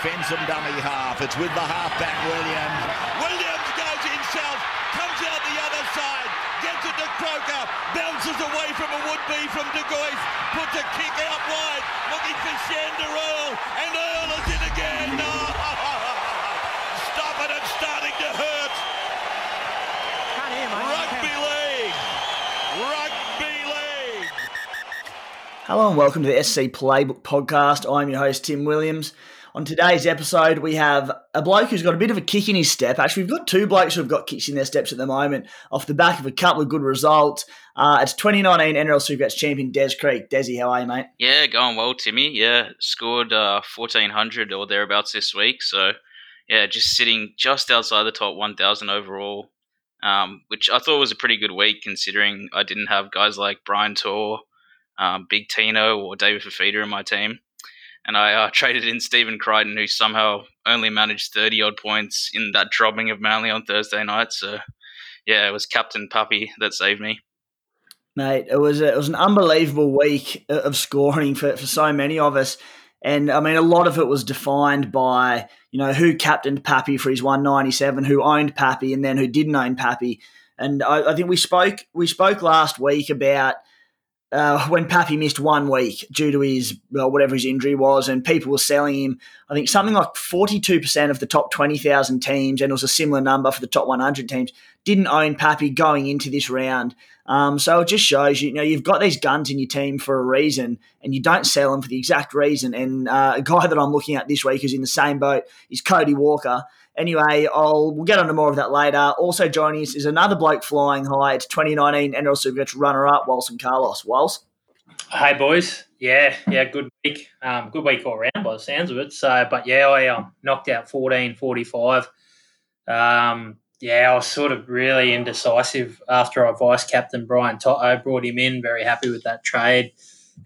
Fensom dummy half. It's with the halfback Williams. Williams goes himself, comes out the other side, gets it to Croker, bounces away from a would-be from De Gois, puts a kick out wide, looking for Sandor Earl, and Earl is in again. Stop it, it's starting to hurt. Rugby league. Rugby league. Hello and welcome to the SC Playbook podcast. I'm your host, Tim Williams. On today's episode, we have a bloke who's got a bit of a kick in his step. Actually, we've got two blokes who've got kicks in their steps at the moment off the back of a couple of good results. Uh, it's 2019 NRL Supercoach champion Des Creek. Desi, how are you, mate? Yeah, going well, Timmy. Yeah, scored uh, 1400 or thereabouts this week. So, yeah, just sitting just outside the top 1000 overall, um, which I thought was a pretty good week considering I didn't have guys like Brian To'o, um, Big Tino, or David Fifita in my team. And I uh, traded in Stephen Crichton, who somehow only managed 30 odd points in that dropping of Manly on Thursday night. So, yeah, it was Captain Pappy that saved me. Mate, it was a, it was an unbelievable week of scoring for, for so many of us. And I mean, a lot of it was defined by, you know, who captained Pappy for his 197, who owned Pappy, and then who didn't own Pappy. And I, I think we spoke we spoke last week about uh, when Pappy missed one week due to his well, whatever his injury was, and people were selling him. I think something like forty-two percent of the top twenty thousand teams, and it was a similar number for the top one hundred teams, didn't own Pappy going into this round. Um, so it just shows you, you know you've got these guns in your team for a reason, and you don't sell them for the exact reason. And uh, a guy that I'm looking at this week who's in the same boat is Cody Walker. Anyway, I'll we'll get on to more of that later. Also joining us is another bloke flying high. It's 2019 NRL Supercoach runner-up, Walson Carlos. Wals. Hey boys, yeah, yeah, good week, um, good week all round by the sounds of it. So, but yeah, I um, knocked out 14, 45. Um, yeah, I was sort of really indecisive after I vice captain Brian To'o brought him in. Very happy with that trade,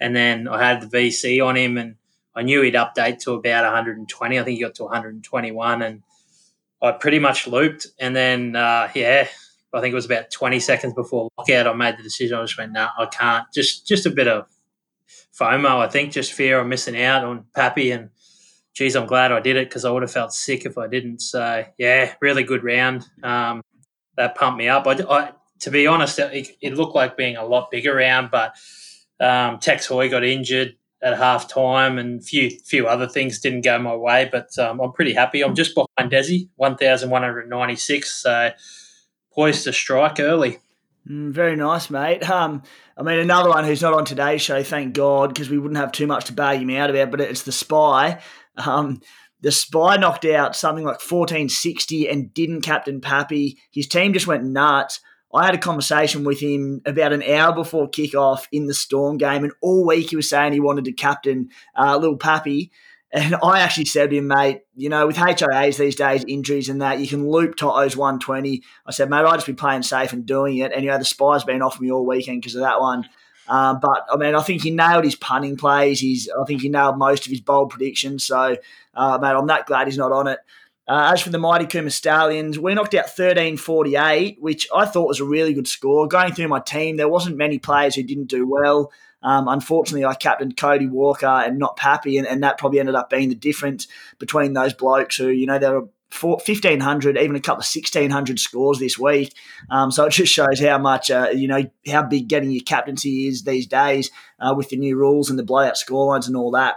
and then I had the VC on him, and I knew he'd update to about 120. I think he got to 121, and I pretty much looped. And then, uh, yeah, I think it was about 20 seconds before lockout. I made the decision. I just went, no, I can't. Just, just a bit of FOMO. I think just fear of missing out on Pappy. And geez, I'm glad I did it because I would have felt sick if I didn't. So yeah, really good round. Um, that pumped me up. I, I to be honest, it, it, looked like being a lot bigger round, but um, Tex Hoy got injured at half time and few few other things didn't go my way, but um, I'm pretty happy. I'm just behind Desi, 1,196, so poised to strike early. Mm, very nice, mate. Um, I mean, another one who's not on today's show, thank God, because we wouldn't have too much to bag him out about, but it's the Spy. Um, the Spy knocked out something like 1460 and didn't captain Pappy. His team just went nuts. I had a conversation with him about an hour before kickoff in the Storm game, and all week he was saying he wanted to captain uh, little Pappy. And I actually said to him, mate, you know, with HIAs these days, injuries and that, you can loop To'o's 120. I said, mate, I'd just be playing safe and doing it. And, you know, the spy's been off me all weekend because of that one. Uh, but, I mean, I think he nailed his punting plays. He's, I think he nailed most of his bold predictions. So, uh, mate, I'm that glad he's not on it. Uh, as for the Mighty Coomber Stallions, we knocked out 1348, which I thought was a really good score. Going through my team, there wasn't many players who didn't do well. Um, unfortunately, I captained Cody Walker and not Pappy, and, and that probably ended up being the difference between those blokes who, you know, they were 1500 even a couple of 1600 scores this week um, so it just shows how much uh, you know how big getting your captaincy is these days uh, with the new rules and the blowout scorelines and all that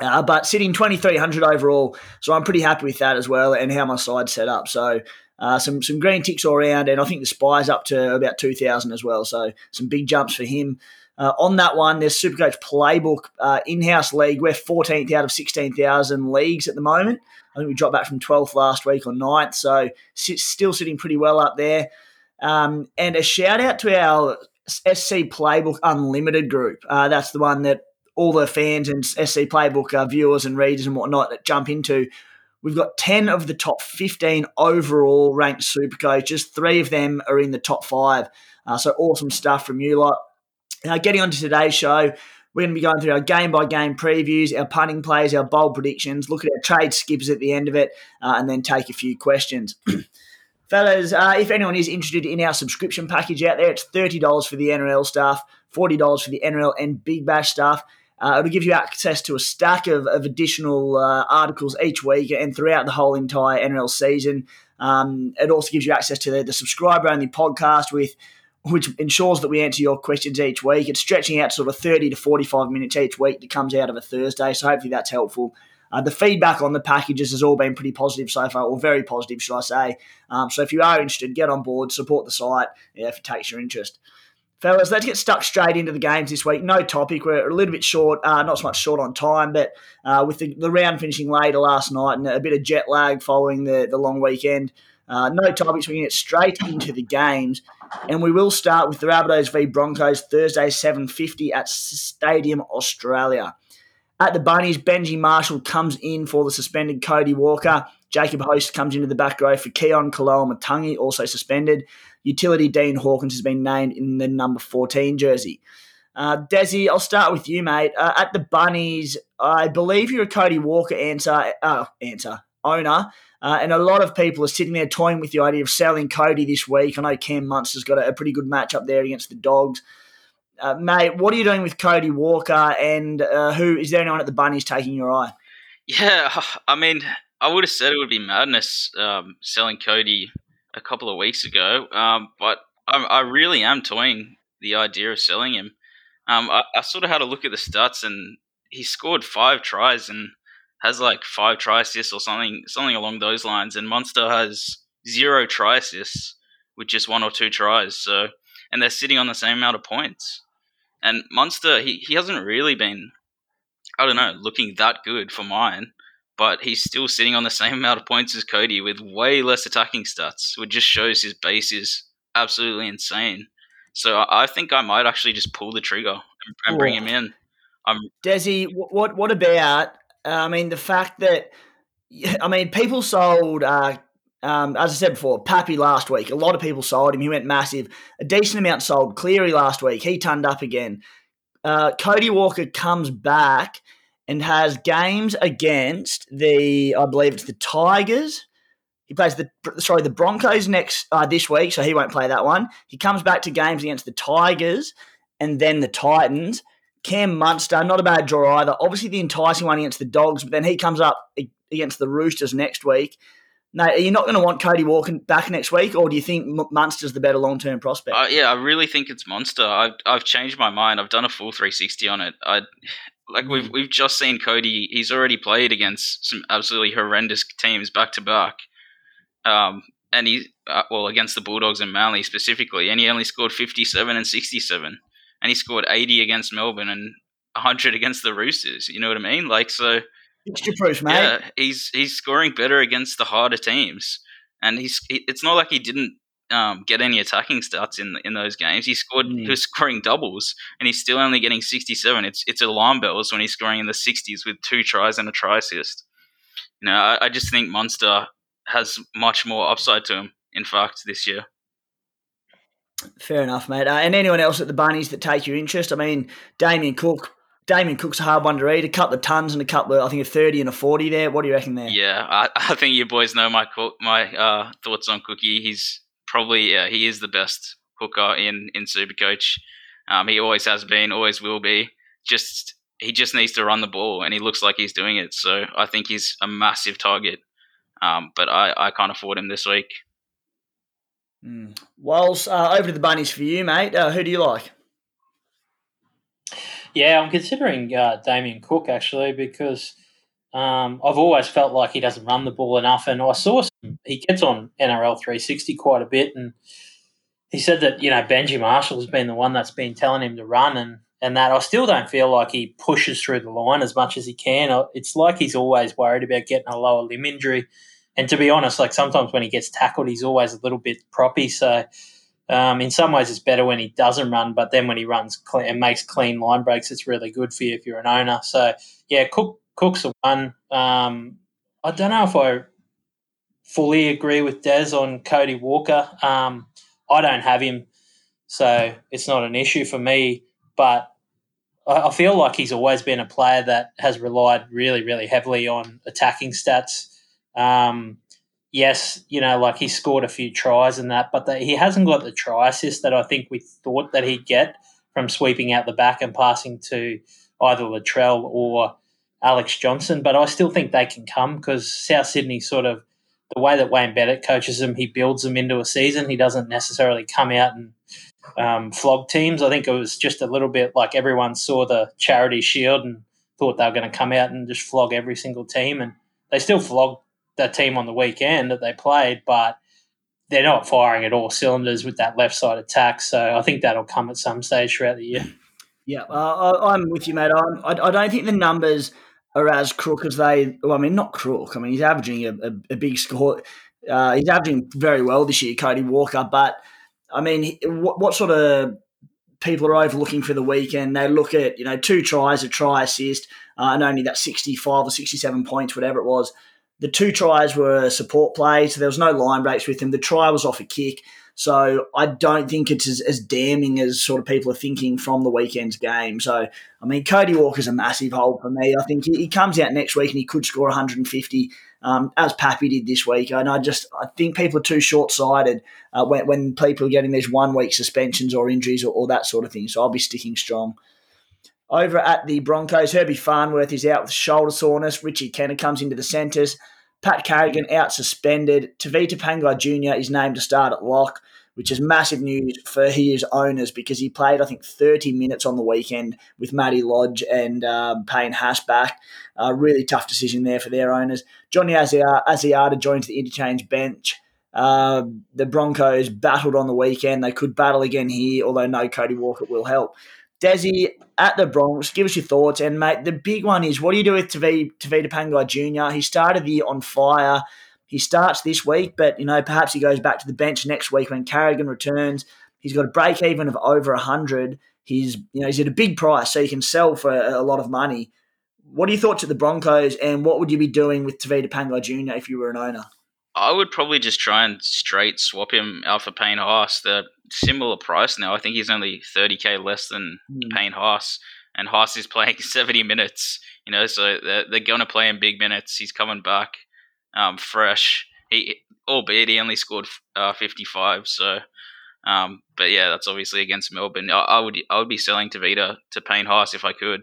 uh, but sitting 2,300 overall, so I'm pretty happy with that as well, and how my side's set up. So uh, some some green ticks all around, and I think the spy's up to about 2,000 as well. So some big jumps for him. Uh, on that one, there's Supercoach Playbook uh, in-house league. We're 14th out of 16,000 leagues at the moment. I think we dropped back from 12th last week or 9th, so sit, still sitting pretty well up there. Um, and a shout out to our SC Playbook Unlimited group. Uh, that's the one that all the fans and SC Playbook uh, viewers and readers and whatnot that jump into. We've got 10 of the top 15 overall ranked super coaches. Three of them are in the top five. Uh, so awesome stuff from you lot. Now, getting on to today's show, we're going to be going through our game by game previews, our punting plays, our bold predictions, look at our trade skips at the end of it, uh, and then take a few questions. Fellas, uh, if anyone is interested in our subscription package out there, it's $30 for the NRL stuff, $40 for the NRL and Big Bash stuff. Uh, it'll give you access to a stack of, of additional uh, articles each week and throughout the whole entire NRL season. Um, it also gives you access to the, the subscriber only podcast with which ensures that we answer your questions each week. It's stretching out sort of 30 to 45 minutes each week that comes out of a Thursday, so hopefully that's helpful. Uh, the feedback on the packages has all been pretty positive so far, or very positive, should I say. Um, so if you are interested, get on board, support the site yeah, if it takes your interest. Fellas, let's get stuck straight into the games this week. No topic. We're a little bit short, uh, not so much short on time, but uh, with the, the, round finishing later last night and a bit of jet lag following the, the long weekend, uh, no topics. We can get straight into the games. And we will start with the Rabbitohs v Broncos Thursday, 7.50 at Stadium Australia. At the Bunnies, Benji Marshall comes in for the suspended Cody Walker. Jacob Host comes into the back row for Keaon Koloamatangi, also suspended. Utility Dean Hawkins has been named in the number 14 jersey. Uh, Desi, I'll start with you, mate. Uh, at the Bunnies, I believe you're a Cody Walker answer, uh, answer owner. Uh, and a lot of people are sitting there toying with the idea of selling Cody this week. I know Cam Munster's got a, a pretty good match up there against the Dogs. Uh, mate, what are you doing with Cody Walker? And uh, who is there anyone at the Bunnies taking your eye? Yeah, I mean, I would have said it would be madness um, selling Cody a couple of weeks ago, um, but I, I, really am toying the idea of selling him. Um, I, I, sort of had a look at the stats, and he scored five tries and has like five try assists or something, something along those lines. And Munster has zero try assists with just one or two tries. So, and they're sitting on the same amount of points. And Munster, he, he hasn't really been, I don't know, looking that good for mine. But he's still sitting on the same amount of points as Cody with way less attacking stats, which just shows his base is absolutely insane. So I think I might actually just pull the trigger and, bring him in. I'm Desi, what what about uh, I mean, the fact that, I mean, people sold, uh, um, as I said before, Pappy last week. A lot of people sold him. He went massive. A decent amount sold. Cleary last week. He turned up again. Uh, Cody Walker comes back and has games against the, I believe it's the Tigers. He plays the sorry the Broncos next uh, this week, so he won't play that one. He comes back to games against the Tigers and then the Titans. Cam Munster, not a bad draw either. Obviously, the enticing one against the Dogs, but then he comes up against the Roosters next week. Now, are you not going to want Cody Walker back next week, or do you think Munster's the better long term prospect? Uh, yeah, I really think it's Munster. I've, I've changed my mind. I've done a full 360 on it. I like we've we've just seen Cody. He's already played against some absolutely horrendous teams back to back. Um, and he uh, well against the Bulldogs and Manly specifically, and he only scored 57 and 67 and he scored 80 against Melbourne and 100 against the Roosters. You know what I mean? Like so. Fixture proof, mate. Yeah, he's he's scoring better against the harder teams, and he's it's not like he didn't um, get any attacking stats in in those games. He scored, mm. he was scoring doubles, and he's still only getting 67. It's it's alarm bells when he's scoring in the 60s with two tries and a try assist. You know, I, I just think Munster has much more upside to him. In fact, this year. Fair enough, mate. Uh, and anyone else at the Bunnies that take your interest? I mean, Damien Cook. Damien Cook's a hard one to read. A couple of tons and a couple of, I think, a 30 and a 40 there. What do you reckon there? Yeah, I, I think you boys know my my uh, thoughts on Cookie. He's probably, yeah, he is the best hooker in, in Supercoach. Um, he always has been, always will be. Just He just needs to run the ball, and he looks like he's doing it. So I think he's a massive target. Um, but I, I can't afford him this week. Mm. Whilst uh, over to the bunnies for you, mate. Uh, who do you like? Yeah, I'm considering uh, Damien Cook actually because um, I've always felt like he doesn't run the ball enough, and I saw some, he gets on NRL 360 quite a bit, and he said that you know Benji Marshall has been the one that's been telling him to run, and and that I still don't feel like he pushes through the line as much as he can. It's like he's always worried about getting a lower limb injury. And to be honest, like sometimes when he gets tackled, he's always a little bit proppy. So um, in some ways, it's better when he doesn't run, but then when he runs clean, and makes clean line breaks, it's really good for you if you're an owner. So yeah, Cook Cook's a one. Um, I don't know if I fully agree with Des on Cody Walker. Um, I don't have him, so it's not an issue for me. But I, I feel like he's always been a player that has relied really, really heavily on attacking stats. Um, yes, you know, like he scored a few tries and that, but the, he hasn't got the try assist that I think we thought that he'd get from sweeping out the back and passing to either Latrell or Alex Johnston. But I still think they can come because South Sydney sort of the way that Wayne Bennett coaches them, he builds them into a season. He doesn't necessarily come out and um, flog teams. I think it was just a little bit like everyone saw the charity shield and thought they were going to come out and just flog every single team, and they still flogged that team on the weekend that they played, but they're not firing at all cylinders with that left side attack. So I think that'll come at some stage throughout the year. Yeah, uh, I'm with you, mate. I'm, I, I don't think the numbers are as crook as they. Well, I mean, not crook. I mean, he's averaging a, a, a big score. Uh, he's averaging very well this year, Cody Walker. But I mean, what, what sort of people are overlooking for the weekend? They look at you know two tries, a try assist, uh, and only that sixty-five or sixty-seven points, whatever it was. The two tries were support plays, so there was no line breaks with him. The try was off a kick. So I don't think it's as, as, damning as sort of people are thinking from the weekend's game. So, I mean, Cody Walker's a massive hole for me. I think he, he comes out next week and he could score 150, um, as Pappy did this week. And I just I think people are too short sighted uh, when, when people are getting these one week suspensions or injuries or, or that sort of thing. So I'll be sticking strong. Over at the Broncos, Herbie Farnworth is out with shoulder soreness. Richie Kennar comes into the centres. Pat Carrigan out suspended. Tevita Pangai Jr. is named to start at lock, which is massive news for his owners because he played, I think, 30 minutes on the weekend with Matty Lodge and um, Payne Haas back. Uh, really tough decision there for their owners. Johnny Asiata joins the interchange bench. Uh, the Broncos battled on the weekend. They could battle again here, although no Cody Walker will help. Desi at the Bronx, give us your thoughts. And, mate, the big one is what do you do with Tevita, Tevita Pangai Jr.? He started the year on fire. He starts this week, but, you know, perhaps he goes back to the bench next week when Carrigan returns. He's got a break even of over 100. He's, you know, he's at a big price, so he can sell for a lot of money. What are your thoughts at the Broncos, and what would you be doing with Tevita Pangai Jr. if you were an owner? I would probably just try and straight swap him out for Payne Haas. The similar price now. I think he's only 30k less than mm. Payne Haas, and Haas is playing 70 minutes. You know, so they're, they're going to play him big minutes. He's coming back um, fresh. He, albeit he only scored uh, 55. So, um, but yeah, that's obviously against Melbourne. I, I, would I would be selling Tevita to Payne Haas if I could.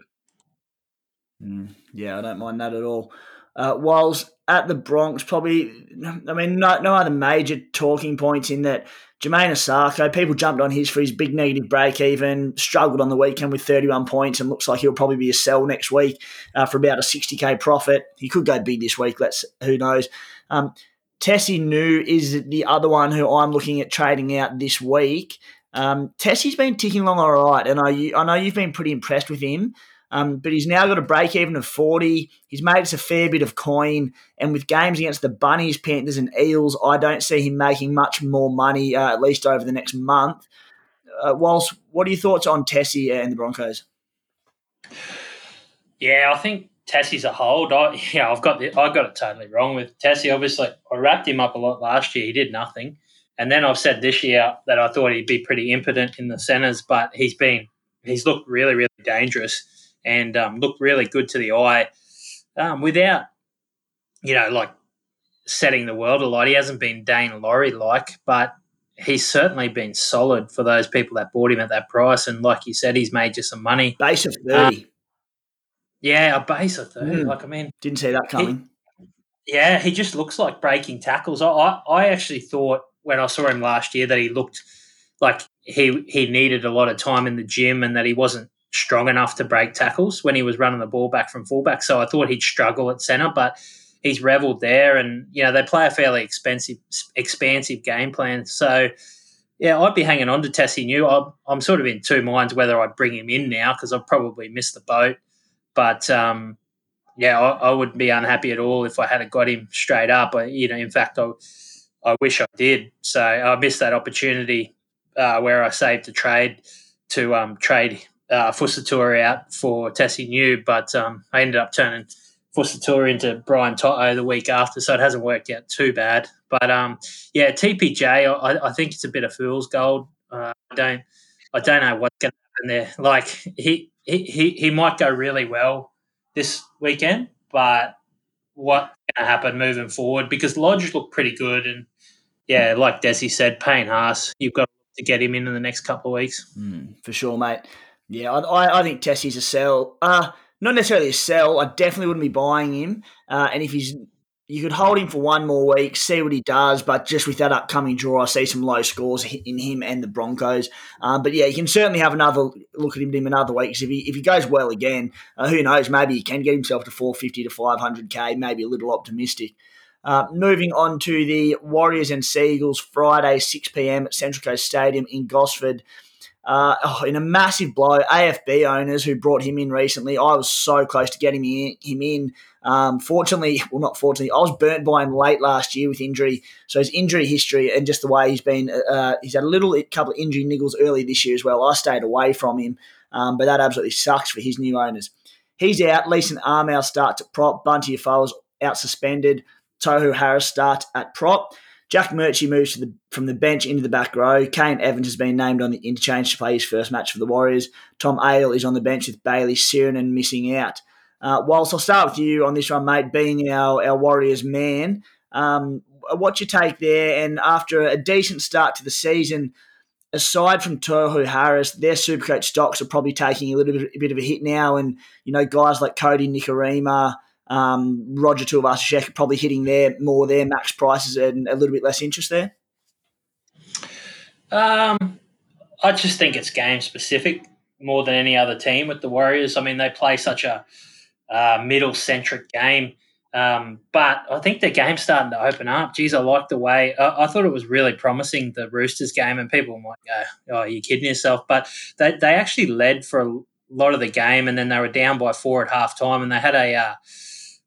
Mm, yeah, I don't mind that at all. Uh, whilst at the Bronx, probably, I mean, no, no other major talking points in that Jamayne Isaako, people jumped on his for his big negative break even, struggled on the weekend with 31 points and looks like he'll probably be a sell next week uh, for about a 60k profit. He could go big this week, let's who knows. Um, Tesi Niu is the other one who I'm looking at trading out this week. Um, Tessie's been ticking along all right, and I, I know you've been pretty impressed with him. Um, but he's now got a break even of 40. He's made us a fair bit of coin. And with games against the Bunnies, Panthers, and Eels, I don't see him making much more money, uh, at least over the next month. Uh, whilst, what are your thoughts on Tessie and the Broncos? Yeah, I think Tessie's a hold. I, yeah, I've got the, I got it totally wrong with Tessie. Obviously, I wrapped him up a lot last year. He did nothing. And then I've said this year that I thought he'd be pretty impotent in the centres, but he's been he's looked really, really dangerous and um, looked really good to the eye um, without, you know, like setting the world alight. He hasn't been Dane Laurie like, but he's certainly been solid for those people that bought him at that price. And like you said, he's made you some money. Base of 30. Um, yeah, a base of 30. Mm. Like, I mean, didn't see that coming. He, yeah, he just looks like breaking tackles. I, I, I actually thought when I saw him last year that he looked like he he needed a lot of time in the gym and that he wasn't strong enough to break tackles when he was running the ball back from fullback. So I thought he'd struggle at centre, but he's revelled there. And you know they play a fairly expensive, expansive game plan. So yeah, I'd be hanging on to Tesi Niu. I'm, I'm sort of in two minds whether I'd bring him in now because I've probably missed the boat. But um, yeah, I, I, wouldn't be unhappy at all if I had got him straight up. I, you know, in fact, I, I wish I did. So I missed that opportunity uh, where I saved a trade to um, trade uh, Fusitu'a out for Tesi Niu, but um, I ended up turning Fusitu'a into Brian To'o the week after, so it hasn't worked out too bad. But um, yeah, TPJ, I, I, think it's a bit of fool's gold. Uh, I don't, I don't know what's going to happen there. Like he, he, he might go really well this weekend, but what's going to happen moving forward? Because Lodge looked pretty good, and yeah, like Desi said, Payne Haas, you've got to get him in in the next couple of weeks. Mm, for sure, mate. Yeah, I, I think Tessie's a sell. Uh, not necessarily a sell. I definitely wouldn't be buying him. Uh, and if he's, you could hold him for one more week, see what he does. But just with that upcoming draw, I see some low scores in him and the Broncos. Um, but yeah, you can certainly have another look at him another week. Because if he if he goes well again, uh, who knows? Maybe he can get himself to four fifty to five hundred k. Maybe a little optimistic. Uh, moving on to the Warriors and Seagulls Friday, 6 p.m. at Central Coast Stadium in Gosford. Uh, oh, in a massive blow, AFB owners who brought him in recently, I was so close to getting him in. Um, fortunately, well, not fortunately, I was burnt by him late last year with injury. So his injury history and just the way he's been, uh, he's had a little couple of injury niggles early this year as well. I stayed away from him, um, but that absolutely sucks for his new owners. He's out. Leeson Armour starts at prop. Bunty Afoa's out suspended. Tohu Harris starts at prop. Jack Murchie moves the, from the bench into the back row. Kane Evans has been named on the interchange to play his first match for the Warriors. Tom Ale is on the bench with Bayley Sironen missing out. Uh, whilst I'll start with you on this one, mate, being our, our Warriors man, um, what's your take there? And after a decent start to the season, aside from Tohu Harris, their Supercoach stocks are probably taking a little bit, a bit of a hit now. And, you know, guys like Kodi Nikorima, um, Roger Tuivasa-Sheck probably hitting their more their max prices and a little bit less interest there? Um, I just think it's game specific more than any other team with the Warriors. I mean, they play such a uh, middle centric game. Um, but I think the game's starting to open up. Geez, I like the way I, I, thought it was really promising the Roosters game, and people might go, "Oh, you're kidding yourself!" But they they actually led for a lot of the game, and then they were down by four at half time, and they had a uh,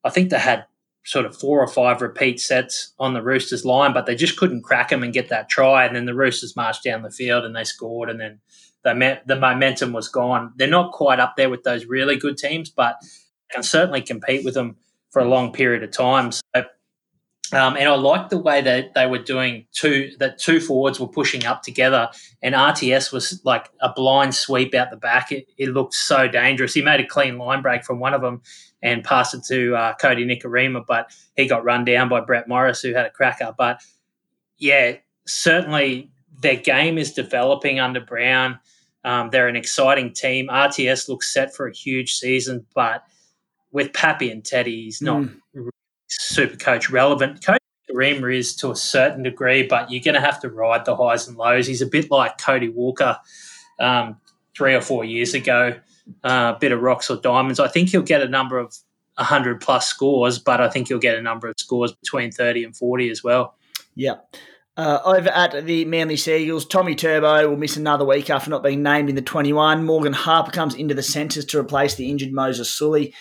I think they had sort of four or five repeat sets on the Roosters line, but they just couldn't crack them and get that try. And then the Roosters marched down the field and they scored, and then the, the momentum was gone. They're not quite up there with those really good teams, but can certainly compete with them for a long period of time. So, um, and I liked the way that they were doing two that two forwards were pushing up together, and RTS was like a blind sweep out the back. It, it looked so dangerous. He made a clean line break from one of them, and passed it to uh, Kodi Nikorima, but he got run down by Brett Morris, who had a cracker. But yeah, certainly their game is developing under Brown. Um, they're an exciting team. RTS looks set for a huge season, but with Pappy and Teddy, he's not mm. super coach relevant. Kodi Nikorima is to a certain degree, but you're going to have to ride the highs and lows. He's a bit like Cody Walker um, three or four years ago uh, bit of rocks or diamonds. I think you'll get a number of 100 plus scores, but I think you'll get a number of scores between 30 and 40 as well. Yeah. Uh, over at the Manly Seagulls, Tommy Turbo will miss another week after not being named in the 21. Morgan Harper comes into the centres to replace the injured Moses Suli.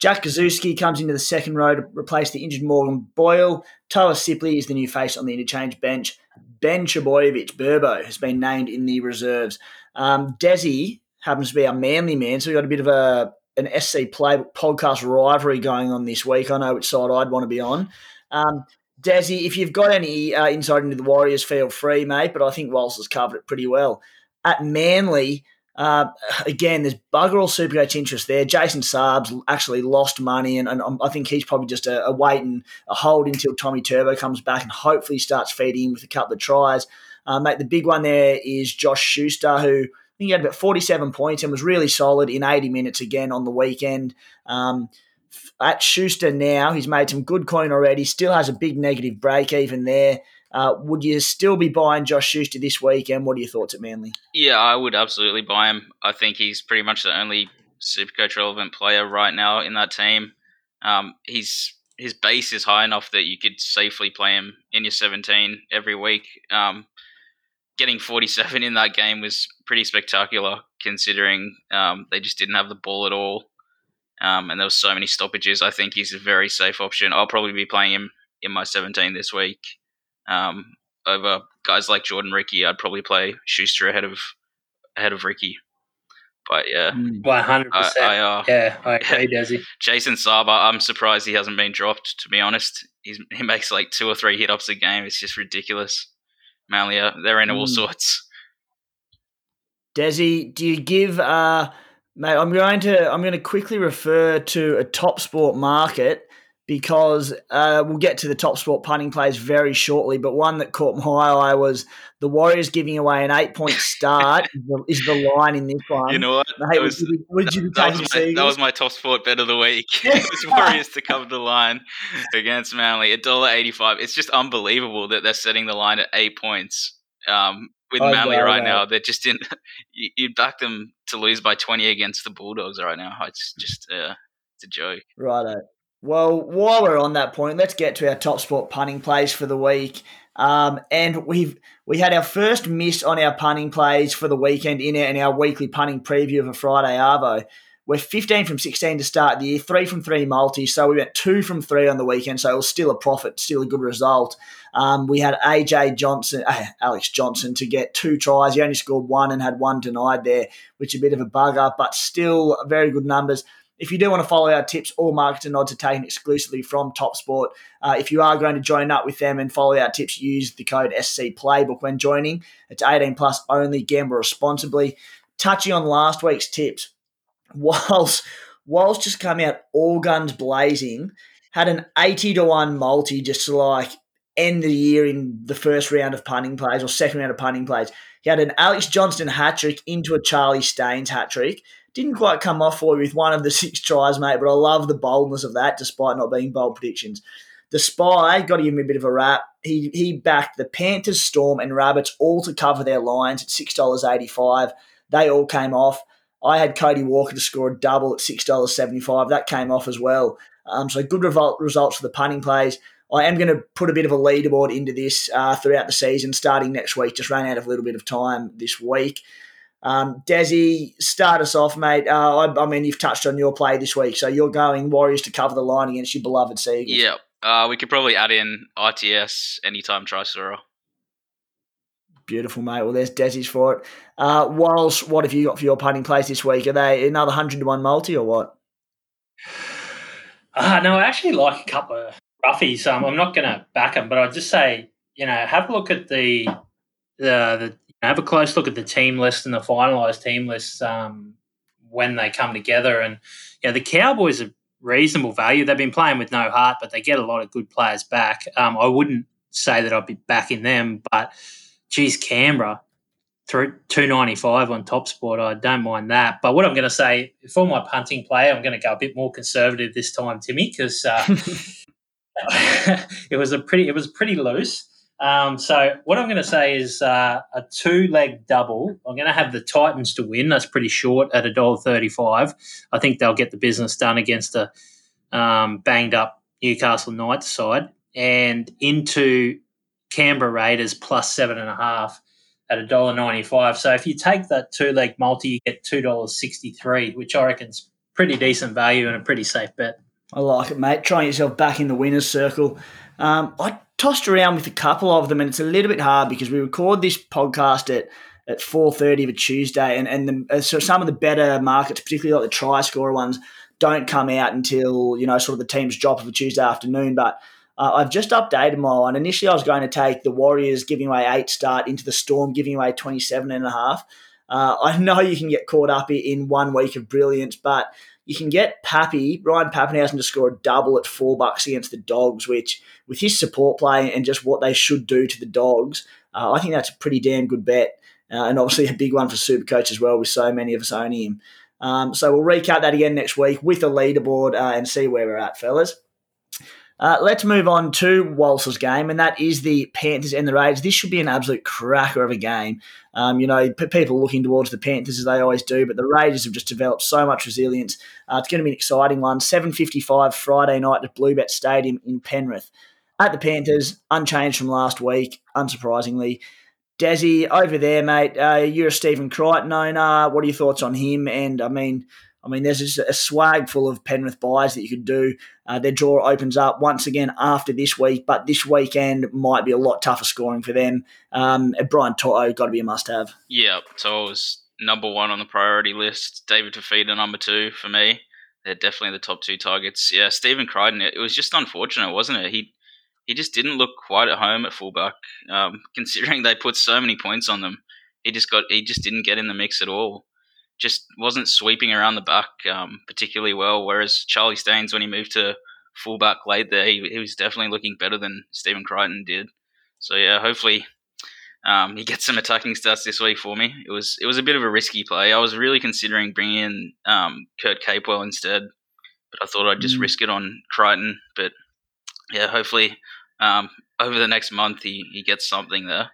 Jack Gosiewski comes into the second row to replace the injured Morgan Boyle. Toa Sipley is the new face on the interchange bench. Ben Trbojevic Burbo has been named in the reserves. Um, Desi happens to be our Manly man, so we got a bit of a an SC play podcast rivalry going on this week. I know which side I'd want to be on. Um, Dazzy, if you've got any uh, insight into the Warriors, feel free, mate. But I think Walsh has covered it pretty well. At Manly, uh, again, there's bugger all Supercoach interest there. Jason Saab's actually lost money, and, and I think he's probably just a, a, wait and a hold until Tommy Turbo comes back and hopefully starts feeding him with a couple of tries. Uh, mate, the big one there is Josh Schuster, who – think he had about 47 points and was really solid in 80 minutes again on the weekend. Um, at Schuster now, he's made some good coin already, still has a big negative break even there. Uh, would you still be buying Josh Schuster this weekend? What are your thoughts at Manly? Yeah, I would absolutely buy him. I think he's pretty much the only Supercoach relevant player right now in that team. Um, he's his base is high enough that you could safely play him in your 17 every week. Um, getting 47 in that game was pretty spectacular considering um, they just didn't have the ball at all. Um, and there was so many stoppages. I think he's a very safe option. I'll probably be playing him in my 17 this week. Um, over guys like Jordan Riki, I'd probably play Schuster ahead of ahead of Riki. But yeah, mm. one hundred percent. Uh, yeah, I agree, Desi. Jason Saab, I'm surprised he hasn't been dropped. To be honest, He's, he makes like two or three hit ups a game. It's just ridiculous. Malia. They're in all mm. sorts. Desi, do you give uh mate, I'm going to I'm going to quickly refer to a top sport market. Because uh, we'll get to the top sport punting plays very shortly. But one that caught my eye was the Warriors giving away an eight point start is the line in this one. You know what? Mate, was, would you, would you that, was my, that was my top sport bet of the week. it was Warriors to cover the line against Manly at dollar eighty five. It's just unbelievable that they're setting the line at eight points. Um, with oh, Manly right now, they're just in. You, you back them to lose by twenty against the Bulldogs right now. It's just uh, it's a joke. Right. Well, while we're on that point, let's get to our top sport punting plays for the week. Um, and we've we had our first miss on our punting plays for the weekend in our, in our weekly punting preview of a Friday Arvo. We're 15 from 16 to start the year, three from three multi. So we went two from three on the weekend. So it was still a profit, still a good result. Um, we had AJ Johnston, uh, Alex Johnston, to get two tries. He only scored one and had one denied there, which is a bit of a bugger, but still very good numbers. If you do want to follow our tips, all markets and odds are taken exclusively from Top Sport. Uh, if you are going to join up with them and follow our tips, use the code SC Playbook when joining. It's 18 plus only. Gamble responsibly. Touching on last week's tips, whilst whilst just come out all guns blazing, had an 80 to 1 multi just to like end the year in the first round of punting plays or second round of punting plays. He had an Alex Johnston hat trick into a Charlie Staines hat trick didn't quite come off for you with one of the six tries, mate, but I love the boldness of that despite not being bold predictions. The Spy, got to give him a bit of a rap. He, he backed the Panthers, Storm, and Rabbits all to cover their lines at $6.85. They all came off. I had Cody Walker to score a double at $6.75. That came off as well. Um, so good result, results for the punting plays. I am going to put a bit of a leaderboard into this uh, throughout the season, starting next week. Just ran out of a little bit of time this week. Um, Desi, start us off, mate. Uh, I, I, mean, you've touched on your play this week, so you're going Warriors to cover the line against your beloved Seagulls. Yeah, uh, we could probably add in ITS anytime try scorer. Beautiful, mate. Well, there's Desi's for it. Uh, whilst, what have you got for your punting place this week? Are they another 100 to 1 multi or what? Uh, no, I actually like a couple of roughies. Um, I'm not going to back them, but I'd just say, you know, have a look at the the, the have a close look at the team list and the finalised team lists um, when they come together. And you know, the Cowboys are reasonable value. They've been playing with no heart, but they get a lot of good players back. Um, I wouldn't say that I'd be backing them, but geez, Canberra through two ninety five on Top Sport. I don't mind that. But what I'm going to say for my punting player, I'm going to go a bit more conservative this time, Timmy, because uh, it was a pretty it was pretty loose. Um, so what I'm going to say is uh, a two leg double. I'm going to have the Titans to win. That's pretty short at a dollar thirty-five. I think they'll get the business done against a um, banged up Newcastle Knights side, and into Canberra Raiders plus seven and a half at a dollar ninety-five. So if you take that two leg multi, you get two dollars sixty-three, which I reckon is pretty decent value and a pretty safe bet. I like it, mate. Trying yourself back in the winners' circle. Um, I tossed around with a couple of them, and it's a little bit hard because we record this podcast at at four thirty of a Tuesday, and and the, uh, so some of the better markets, particularly like the try scorer ones, don't come out until you know sort of the teams drop of a Tuesday afternoon. But uh, I've just updated my one. Initially, I was going to take the Warriors giving away eight start into the Storm giving away 27 and a half. Uh, I know you can get caught up in one week of brilliance, but you can get Pappy, Ryan Papenhuyzen to score a double at four bucks against the Dogs, which with his support play and just what they should do to the Dogs, uh, I think that's a pretty damn good bet. Uh, and obviously a big one for Supercoach as well, with so many of us owning him. Um, so we'll recap that again next week with a leaderboard uh, and see where we're at, fellas. Uh, let's move on to Walsh's game, and that is the Panthers and the Raiders. This should be an absolute cracker of a game. Um, you know, p- people looking towards the Panthers as they always do, but the Raiders have just developed so much resilience. Uh, it's going to be an exciting one. 7.55 Friday night at Bluebet Stadium in Penrith. At the Panthers, unchanged from last week, unsurprisingly. Desi, over there, mate, uh, you're a Stephen Crichton owner. What are your thoughts on him? And, I mean, I mean, there's just a swag full of Penrith buys that you could do. Uh, their draw opens up once again after this week, but this weekend might be a lot tougher scoring for them. Um, Brian To'o got to be a must-have. Yeah, so it was number one on the priority list. David Fifita number two for me. They're definitely the top two targets. Yeah, Stephen Crichton. It was just unfortunate, wasn't it? He he just didn't look quite at home at fullback, um, considering they put so many points on them. He just got he just didn't get in the mix at all just wasn't sweeping around the back um, particularly well. Whereas Charlie Staines, when he moved to fullback late there, he, he was definitely looking better than Stephen Crichton did. So yeah, hopefully um, he gets some attacking stats this week for me. It was it was a bit of a risky play. I was really considering bringing in um, Kurt Capewell instead, but I thought I'd just mm. risk it on Crichton. But yeah, hopefully um, over the next month he, he gets something there.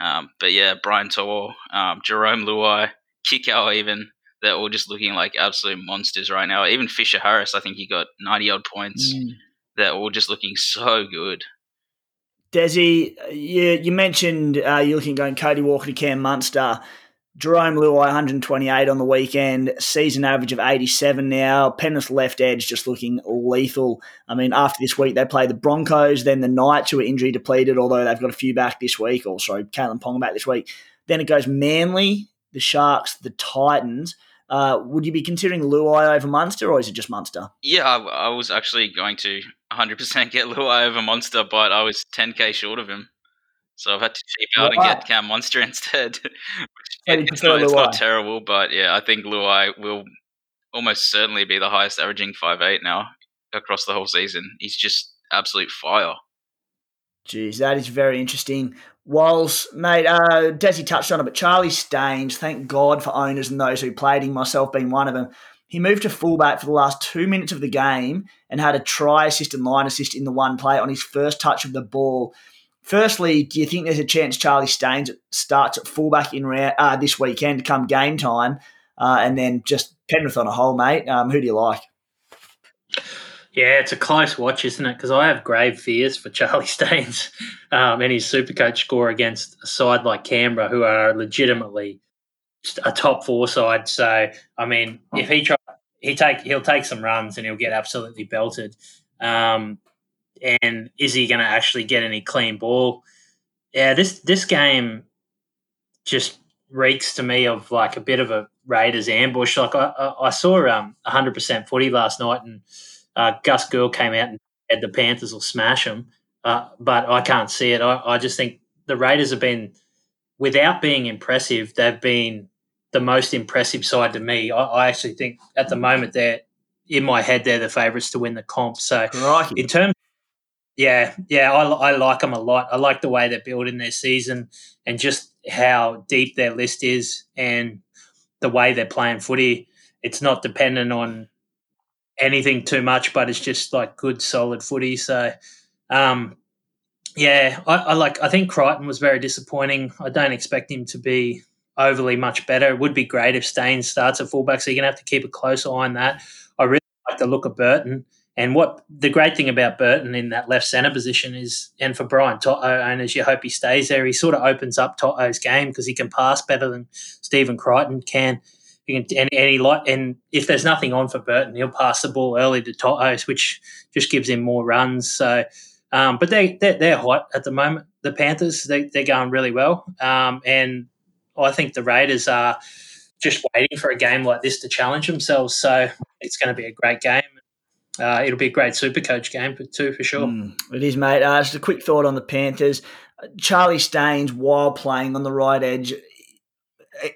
Um, but yeah, Brian To'o, um, Jarome Luai, Kikau even, they're all just looking like absolute monsters right now. Even Fisher Harris, I think he got 90 odd points. Mm. They're all just looking so good. Desi, you, you mentioned uh, you're looking going Cody Walker to Cam Munster. Jarome Luai, 128 on the weekend, season average of 87 now. Penrith left edge just looking lethal. I mean, after this week, they play the Broncos, then the Knights, who are injury depleted, although they've got a few back this week. Also, Kalyn Ponga back this week. Then it goes Manly, the Sharks, the Titans. Uh, would you be considering Luai over Munster, or is it just Munster? Yeah, I, I was actually going to 100% get Luai over Munster, but I was 10k short of him. So I've had to cheap out and get Cam Munster instead. it's, not, it's not, terrible, but yeah, I think Luai will almost certainly be the highest averaging five eight now across the whole season. He's just absolute fire. Jeez, that is very interesting. Whilst, mate, uh, Desi touched on it, but Charlie Staines, thank God for owners and those who played him, myself being one of them. He moved to fullback for the last two minutes of the game and had a try assist and line assist in the one play on his first touch of the ball. Firstly, do you think there's a chance Charlie Staines starts at fullback in uh, this weekend come game time? Uh, and then just Penrith on a whole, mate. Um, who do you like? Yeah, it's a close watch, isn't it? Because I have grave fears for Charlie Staines um, and his Supercoach score against a side like Canberra, who are legitimately a top four side. So, I mean, if he try, he take he'll take some runs and he'll get absolutely belted. Um, and is he going to actually get any clean ball? Yeah, this this game just reeks to me of like a bit of a Raiders ambush. Like I, I, I saw um 100% footy last night, and uh, Gus Gould came out and said the Panthers will smash them, uh, but I can't see it. I, I just think the Raiders have been, without being impressive, they've been the most impressive side to me. I, I actually think at the moment they're in my head they're the favourites to win the comp. So Crikey. in terms yeah, yeah, I, I like them a lot. I like the way they're building their season and just how deep their list is and the way they're playing footy. It's not dependent on anything too much, but it's just like good, solid footy. So, um, yeah, I, I, like. I think Crichton was very disappointing. I don't expect him to be overly much better. It would be great if Staines starts at fullback, so you're gonna have to keep a close eye on that. I really like the look of Burton. And what the great thing about Burton in that left centre position is, and for Brian To'o owners, you hope he stays there. He sort of opens up To'o's game because he can pass better than Stephen Crichton can. And, and, if there's nothing on for Burton, he'll pass the ball early to To'o, which just gives him more runs. So, um, but they they're, they're, hot at the moment. The Panthers they they're going really well, um, and I think the Raiders are just waiting for a game like this to challenge themselves. So it's going to be a great game uh, it'll be a great super coach game too, for sure. Mm, it is, mate. Uh, just a quick thought on the Panthers. Charlie Staines, while playing on the right edge,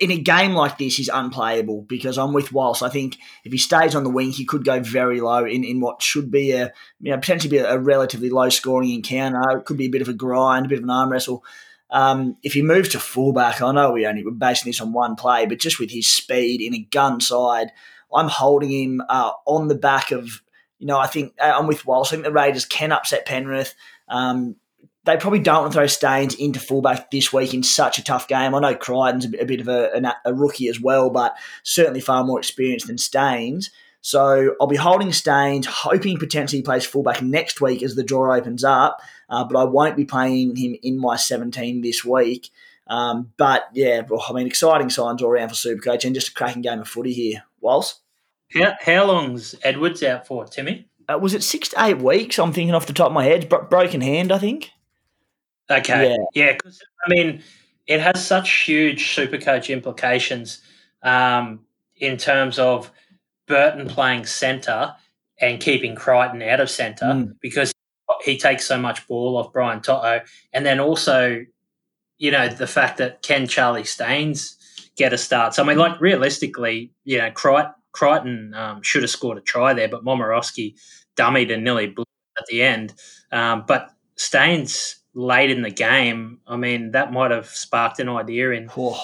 in a game like this, is unplayable because I'm with Walsh. I think if he stays on the wing, he could go very low in, in what should be a you know potentially be a, relatively low scoring encounter. It could be a bit of a grind, a bit of an arm wrestle. Um, if he moves to fullback, I know we only we're basing this on one play, but just with his speed in a gun side, I'm holding him uh, on the back of you know, I think uh, I'm with Walsh. I think the Raiders can upset Penrith. Um, they probably don't want to throw Staines into fullback this week in such a tough game. I know Crichton's a bit of a, a, rookie as well, but certainly far more experienced than Staines. So I'll be holding Staines, hoping potentially he plays fullback next week as the draw opens up, uh, but I won't be playing him in my 17 this week. Um, but yeah, I mean, exciting signs all around for Supercoach and just a cracking game of footy here. Walsh? How, how long's Edwards out for, Timmy? Uh, was it six to eight weeks? I'm thinking off the top of my head. Bro- broken hand, I think. Okay. Yeah. Because, I mean, it has such huge super coach implications um, in terms of Burton playing centre and keeping Crichton out of centre mm. because he takes so much ball off Brian To'o. And then also, you know, the fact that can Charlie Staines get a start? So, I mean, like, realistically, you know, Crichton Crichton um, should have scored a try there, but Momirovski dummied and nearly blew at the end. Um, but Staines late in the game, I mean, that might have sparked an idea in Oh,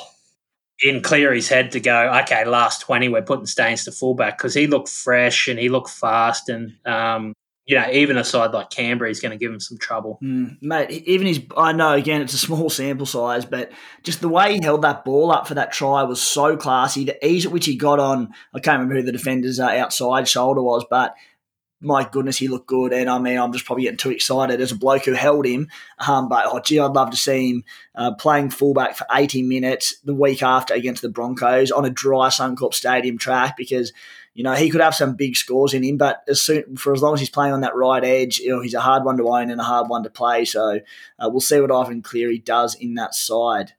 in Cleary's head to go, okay, last 20, we're putting Staines to fullback because he looked fresh and he looked fast. And, um, you know, even a side like Canberra is going to give him some trouble. mm, mate, even his, I know, again, it's a small sample size, but just the way he held that ball up for that try was so classy. The ease at which he got on, I can't remember who the defender's uh, outside shoulder was, but my goodness, he looked good. And I mean, I'm just probably getting too excited as a bloke who held him. Um, but oh, gee, I'd love to see him uh, playing fullback for 80 minutes the week after against the Broncos on a dry Suncorp Stadium track because. You know, he could have some big scores in him, but as soon for as long as he's playing on that right edge, you know, he's a hard one to own and a hard one to play. So uh, we'll see what Ivan Cleary does in that side.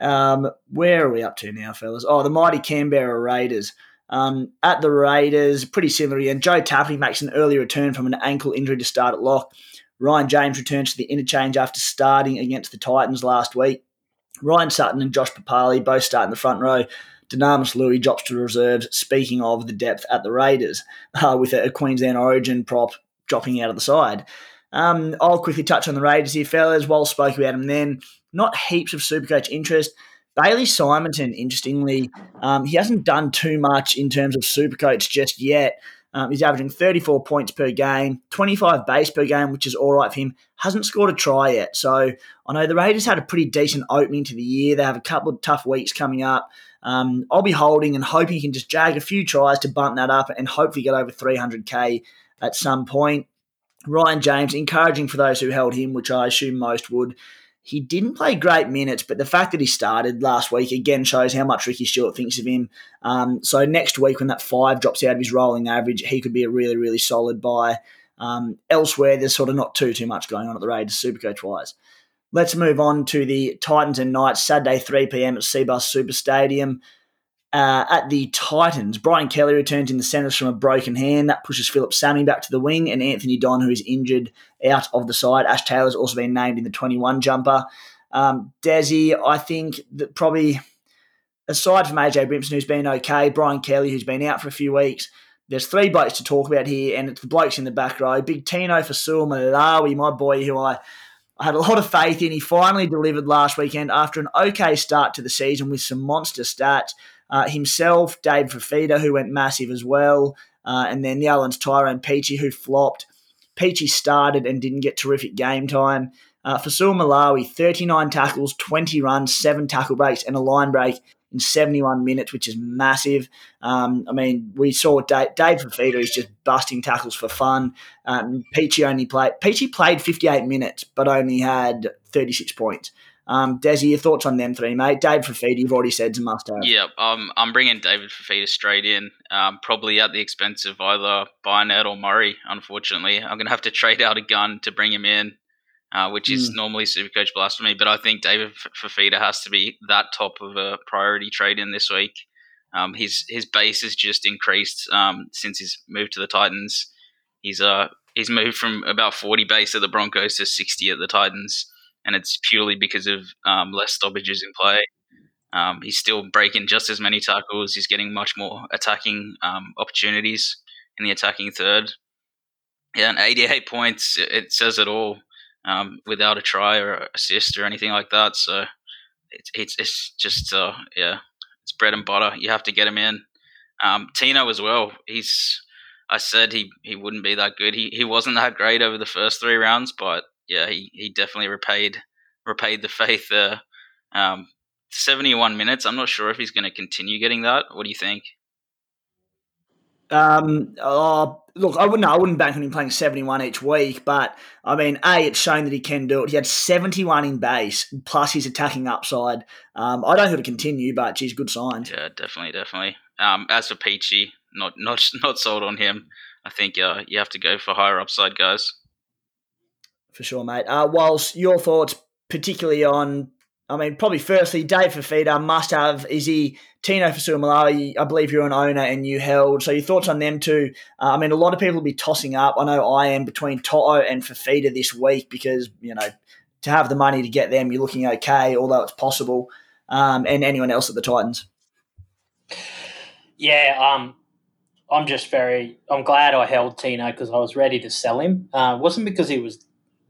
Um, where are we up to now, fellas? Oh, the mighty Canberra Raiders. Um, at the Raiders, pretty similar. And Joe Tapine makes an early return from an ankle injury to start at lock. Ryan James returns to the interchange after starting against the Titans last week. Ryan Sutton and Josh Papalii both start in the front row. Dunamis Lui drops to reserves. Speaking of the depth at the Raiders, uh, with a Queensland Origin prop dropping out of the side. Um, I'll quickly touch on the Raiders here, fellas. Well spoke about them then. Not heaps of Supercoach interest. Bailey Simonsson, interestingly, um, he hasn't done too much in terms of Supercoach just yet. Um, he's averaging 34 points per game, 25 base per game, which is all right for him. Hasn't scored a try yet. So I know the Raiders had a pretty decent opening to the year. They have a couple of tough weeks coming up. Um, I'll be holding and hoping he can just jag a few tries to bump that up and hopefully get over 300k at some point. Ryan James, encouraging for those who held him, which I assume most would. He didn't play great minutes, but the fact that he started last week again shows how much Ricky Stuart thinks of him. Um, so next week, when that five drops out of his rolling average, he could be a really, really solid buy. Um, elsewhere, there's sort of not too too much going on at the Raiders Supercoach wise. Let's move on to the Titans and Knights, Saturday 3 p.m. at Cbus Super Stadium. Uh, at the Titans, Brian Kelly returns in the centres from a broken hand. That pushes Phillip Sami back to the wing, and Anthony Don, who is injured, out of the side. Ash Taylor's also been named in the 21 jumper. Um, Desi, I think that probably, aside from AJ Brimson, who's been okay, Brian Kelly, who's been out for a few weeks, there's three blokes to talk about here, and it's the blokes in the back row. Big Tino Fa'asuamaleaui, my boy, who I I had a lot of faith in. He finally delivered last weekend after an okay start to the season with some monster stats. Uh, himself, Dave Fifita, who went massive as well, uh, and then the other Tyrone Peachey, who flopped. Peachey started and didn't get terrific game time. Uh, Fa'asuamaleaui, 39 tackles, 20 runs, 7 tackle breaks, and a line break in 71 minutes, which is massive. Um, I mean, we saw Dave, Dave Fifita is just busting tackles for fun. Um, Peachey only played Peachey played 58 minutes, but only had 36 points. Um, Desi, your thoughts on them three, mate? Dave Fifita, you've already said, is a must have. Yeah, um, I'm bringing David Fifita straight in, um, probably at the expense of either Barnett or Murray, unfortunately. I'm going to have to trade out a gun to bring him in, uh, which is Mm. normally Supercoach blasphemy, but I think David Fifita has to be that top of a priority trade in this week. Um, his his base has just increased um, since he's moved to the Titans. He's uh he's moved from about 40 base at the Broncos to 60 at the Titans, and it's purely because of um, less stoppages in play. Um, he's still breaking just as many tackles. He's getting much more attacking um, opportunities in the attacking third. Yeah, and 88 points, it- says it all um, without a try or assist or anything like that. So it's, it's, it's just, uh, yeah, it's bread and butter. You have to get him in. Um, Tino as well. He's, I said he, he wouldn't be that good. He, he wasn't that great over the first three rounds, but yeah, he, he definitely repaid repaid the faith there. Um, 71 minutes. I'm not sure if he's going to continue getting that. What do you think? Um, oh, look, I wouldn't. I wouldn't bank on him playing seventy-one each week, but I mean, a it's shown that he can do it. He had seventy-one in base plus his attacking upside. Um, I don't think it'll continue, but geez, good signs. Yeah, definitely, definitely. Um, as for Peachey, not not not sold on him. I think uh, you have to go for higher upside guys. For sure, mate. Uh, whilst your thoughts, particularly on, I mean, probably firstly, Dave Fifita must have. Is he Tino Malawi? I believe you're an owner and you held. So your thoughts on them too? Uh, I mean, a lot of people will be tossing up. I know I am between To'o and Fifita this week because you know to have the money to get them, you're looking okay, although it's possible. Um, and anyone else at the Titans? Yeah, um, I'm just very. I'm glad I held Tino because I was ready to sell him. Uh, it wasn't because he was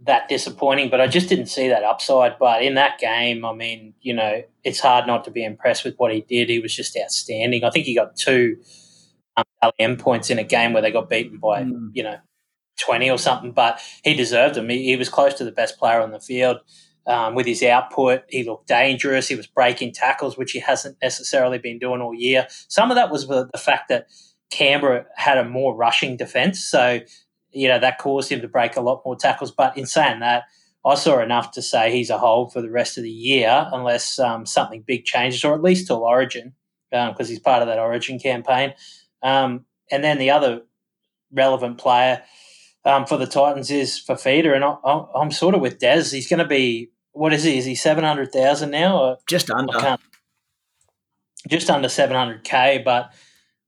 that disappointing, but I just didn't see that upside. But in that game, I mean, you know, it's hard not to be impressed with what he did. He was just outstanding. I think he got two um, LM points in a game where they got beaten by, mm. you know, 20 or something, but he deserved them. He, he was close to the best player on the field. Um, with his output, he looked dangerous. He was breaking tackles, which he hasn't necessarily been doing all year. Some of that was the, the fact that Canberra had a more rushing defence. So you know, that caused him to break a lot more tackles. But in saying that, I saw enough to say he's a hold for the rest of the year unless um, something big changes, or at least till Origin, because um, he's part of that Origin campaign. Um, and then the other relevant player um, for the Titans is Fifita, and I, am sort of with Des. He's going to be what is he? Is he seven hundred thousand now? Or, just under. Just under seven hundred k, but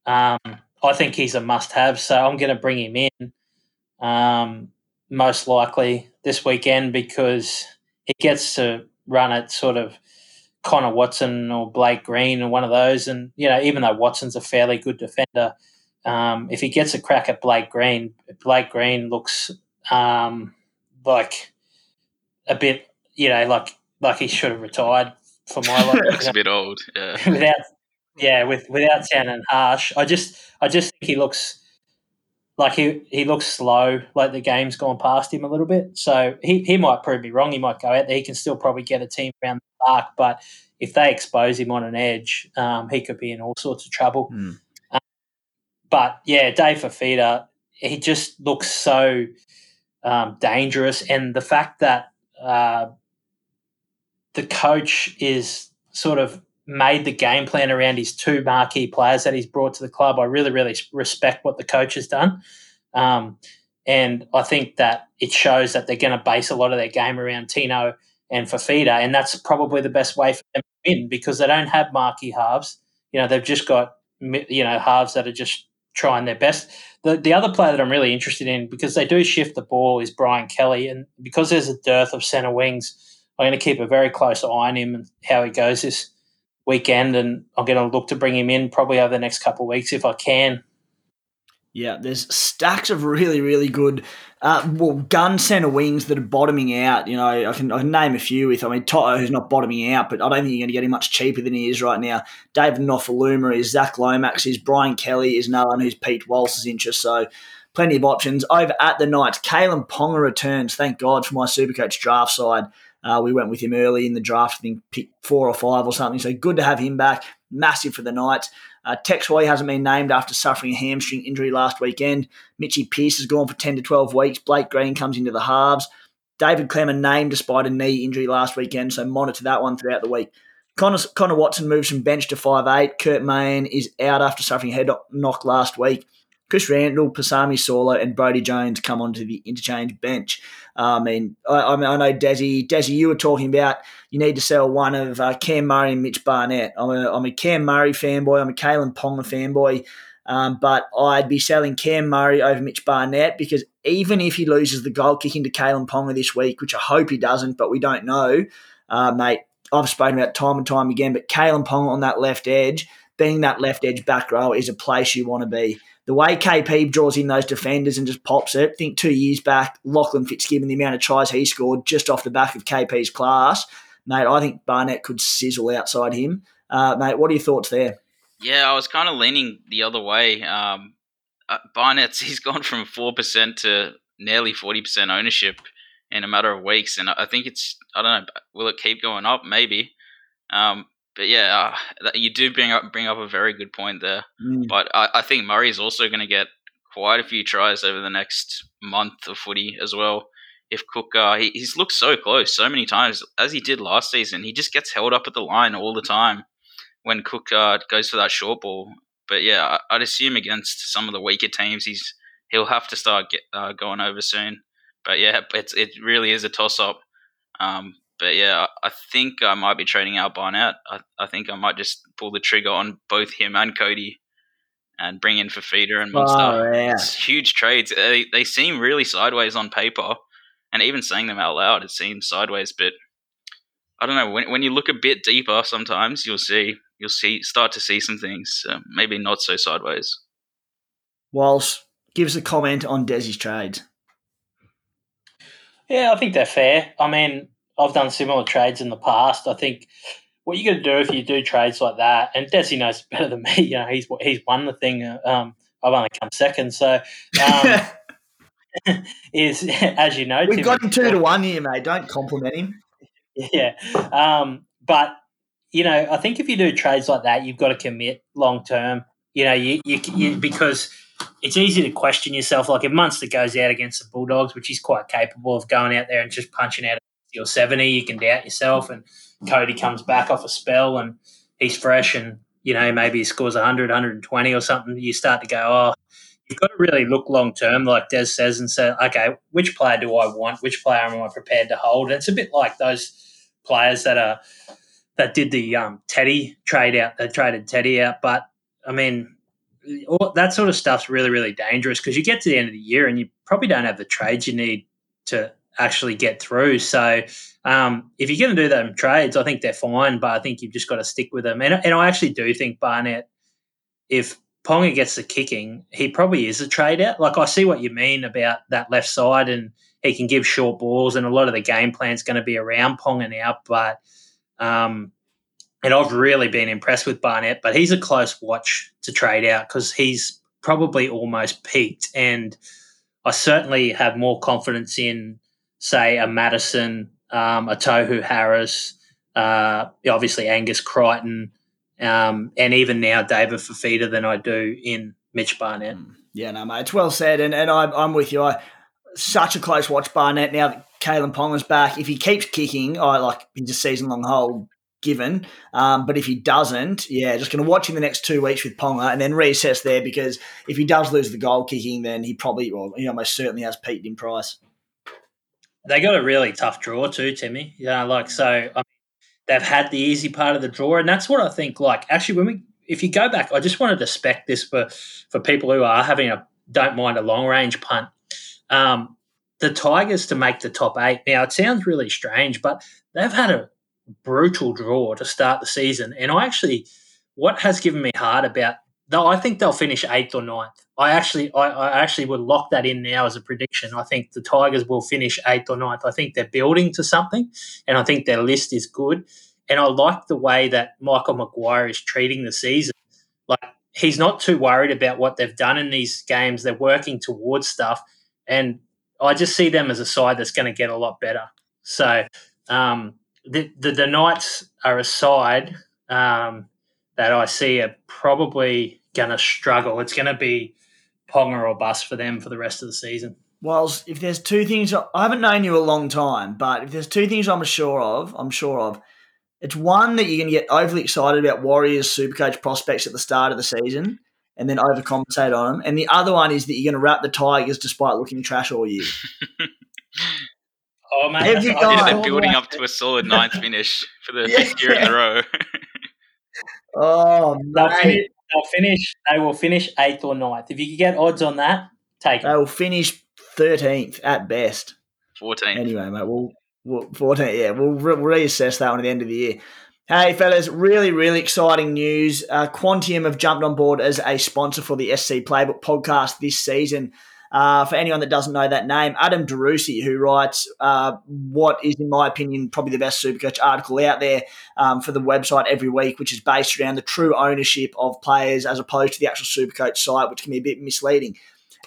um, I think he's a must-have. So I'm going to bring him in um, most likely this weekend because he gets to run at sort of Connor Watson or Blake Green or one of those. And, you know, even though Watson's a fairly good defender, um, if he gets a crack at Blake Green, Blake Green looks um, like a bit, you know, like like he should have retired for my life. looks a bit old, yeah. without, yeah, with without sounding harsh, I just I just think he looks like he he looks slow, like the game's gone past him a little bit. So he, he might prove me wrong. He might go out there. He can still probably get a team around the park, but if they expose him on an edge, um, he could be in all sorts of trouble. Mm. Um, but yeah, Dave Fifita, he just looks so um, dangerous, and the fact that uh, the coach is sort of made the game plan around his two marquee players that he's brought to the club. I really, really respect what the coach has done. Um, and I think that it shows that they're going to base a lot of their game around Tino and Fifita. And that's probably the best way for them to win because they don't have marquee halves. You know, they've just got, you know, halves that are just trying their best. The, the other player that I'm really interested in because they do shift the ball is Brian Kelly. And because there's a dearth of centre wings, I'm going to keep a very close eye on him and how he goes this weekend, and I'm going to look to bring him in probably over the next couple of weeks if I can. Yeah, there's stacks of really, really good, uh, well, gun centre wings that are bottoming out. You know, I can, I can name a few with. I mean, To'o, who's not bottoming out, but I don't think you're going to get him much cheaper than he is right now. David Nofoaluma is, Zach Lomax is, Brian Kelly is another one who's Pete Walsh's interest. So plenty of options. Over at the Knights, Kalyn Ponga returns. Thank God for my Supercoach draft side. Uh, we went with him early in the draft, I think pick four or five or something. So good to have him back. Massive for the Knights. Uh, Tex Hoy hasn't been named after suffering a hamstring injury last weekend. Mitchy Pearce has gone for 10 to 12 weeks. Blake Green comes into the halves. David Klemmer named despite a knee injury last weekend, so monitor that one throughout the week. Connor, Connor Watson moves from bench to five eight. Kurt Mann is out after suffering a head knock last week. Chris Randall, Pasami Saulo, and Brodie Jones come onto the interchange bench. Uh, I mean, I, I, mean, I know Desi. Desi, you were talking about you need to sell one of uh, Cam Murray and Mitch Barnett. I'm a, I'm a Cam Murray fanboy. I'm a Kalyn Ponga fanboy. Um, but I'd be selling Cam Murray over Mitch Barnett because even if he loses the goal kicking to Kalyn Ponga this week, which I hope he doesn't, but we don't know, uh, mate, I've spoken about time and time again, but Kalyn Ponga on that left edge, being that left edge back row is a place you want to be the way KP draws in those defenders and just pops it. I think two years back, Lachlan Fitzgibbon, the amount of tries he scored just off the back of KP's class, mate, I think Barnett could sizzle outside him. Uh, mate, what are your thoughts there? Yeah, I was kind of leaning the other way. Um, uh, Barnett's he's gone from four percent to nearly forty percent ownership in a matter of weeks, and I think it's I don't know, will it keep going up? Maybe. Um, but yeah, uh, you do bring up bring up a very good point there. Mm. But I, I think is also going to get quite a few tries over the next month of footy as well. If Cook, uh, he, he's looked so close so many times as he did last season. He just gets held up at the line all the time when Cook uh, goes for that short ball. But yeah, I'd assume against some of the weaker teams, he's he'll have to start get, uh, going over soon. But yeah, it's it really is a toss up. Um, but yeah, I think I might be trading out Barnett. I, I think I might just pull the trigger on both him and Cody and bring in Fifita and Munster. Oh, yeah. It's huge trades. Uh, they, they seem really sideways on paper, and even saying them out loud, it seems sideways. But I don't know. When, when you look a bit deeper, sometimes you'll see you'll see start to see some things. Um, maybe not so sideways. Whilst give us a comment on Desi's trades. Yeah, I think they're fair. I mean, I've done similar trades in the past. I think what you got to do if you do trades like that, and Desi knows better than me. You know, he's he's won the thing. Um, I've only come second, so um, is as you know, we've Tim, got him two to one here, mate. Don't compliment him. Yeah, um, but you know, I think if you do trades like that, you've got to commit long term. You know, you, you, you because it's easy to question yourself. Like if Munster goes out against the Bulldogs, which he's quite capable of going out there and just punching out your 70, you can doubt yourself. And Cody comes back off a spell and he's fresh and, you know, maybe he scores 100, 120 or something. You start to go, oh, you've got to really look long term, like Des says, and say, okay, which player do I want? Which player am I prepared to hold? And it's a bit like those players that are that did the um, Teddy trade out. They traded Teddy out, but I mean, all, that sort of stuff's really, really dangerous because you get to the end of the year and you probably don't have the trades you need to actually get through. So um, if you're going to do them trades, I think they're fine, but I think you've just got to stick with them. And, and I actually do think Barnett, if Ponga gets the kicking, he probably is a trade out. Like I see what you mean about that left side, and he can give short balls, and a lot of the game plan is going to be around Ponga now. But um, and I've really been impressed with Barnett, but he's a close watch to trade out because he's probably almost peaked. And I certainly have more confidence in, say, a Madison, um, a Tohu Harris, uh, obviously Angus Crichton, um, and even now David Fifita than I do in Mitch Barnett. Hmm. Yeah, no, mate, it's well said, and and I'm, I'm with you. I such a close watch Barnett now that Kalyn Ponga's back. If he keeps kicking, I like he's a season long hold given. Um, but if he doesn't, yeah, just going to watch him the next two weeks with Ponga and then reassess there because if he does lose the goal kicking, then he probably, well, he almost certainly has peaked in price. They got a really tough draw too, Timmy. Yeah, like so. I mean, they've had the easy part of the draw, and that's what I think. Like, actually, when we, if you go back, I just wanted to spec this for for people who are having a don't mind a long range punt. Um, the Tigers to make the top eight. Now it sounds really strange, but they've had a brutal draw to start the season. And I actually, what has given me heart about though I think they'll finish eighth or ninth. I actually, I, I, actually would lock that in now as a prediction. I think the Tigers will finish eighth or ninth. I think they're building to something, and I think their list is good. And I like the way that Michael Maguire is treating the season. Like he's not too worried about what they've done in these games. They're working towards stuff, and I just see them as a side that's going to get a lot better. So um, the, the, the Knights are a side um, that I see are probably going to struggle. It's going to be Ponga or bust for them for the rest of the season. Well, if there's two things, I haven't known you a long time, but if there's two things I'm sure of, I'm sure of, it's one that you're going to get overly excited about Warriors Supercoach prospects at the start of the season and then overcompensate on them. And the other one is that you're going to wrap the Tigers despite looking trash all year. Oh man, Every yeah, they're building up to a solid ninth finish for the yeah. fifth year in a row. oh, they'll finish, they'll finish. They will finish eighth or ninth. If you can get odds on that, take it. They will finish thirteenth at best. Fourteenth. Anyway, mate, we'll, we'll fourteenth. Yeah, we'll re- reassess that one at the end of the year. Hey, fellas, really, really exciting news. Uh, Quantium have jumped on board as a sponsor for the SC Playbook podcast this season. Uh, for anyone that doesn't know that name, Adam Darusi, who writes uh, what is, in my opinion, probably the best Supercoach article out there um, for the website every week, which is based around the true ownership of players as opposed to the actual Supercoach site, which can be a bit misleading.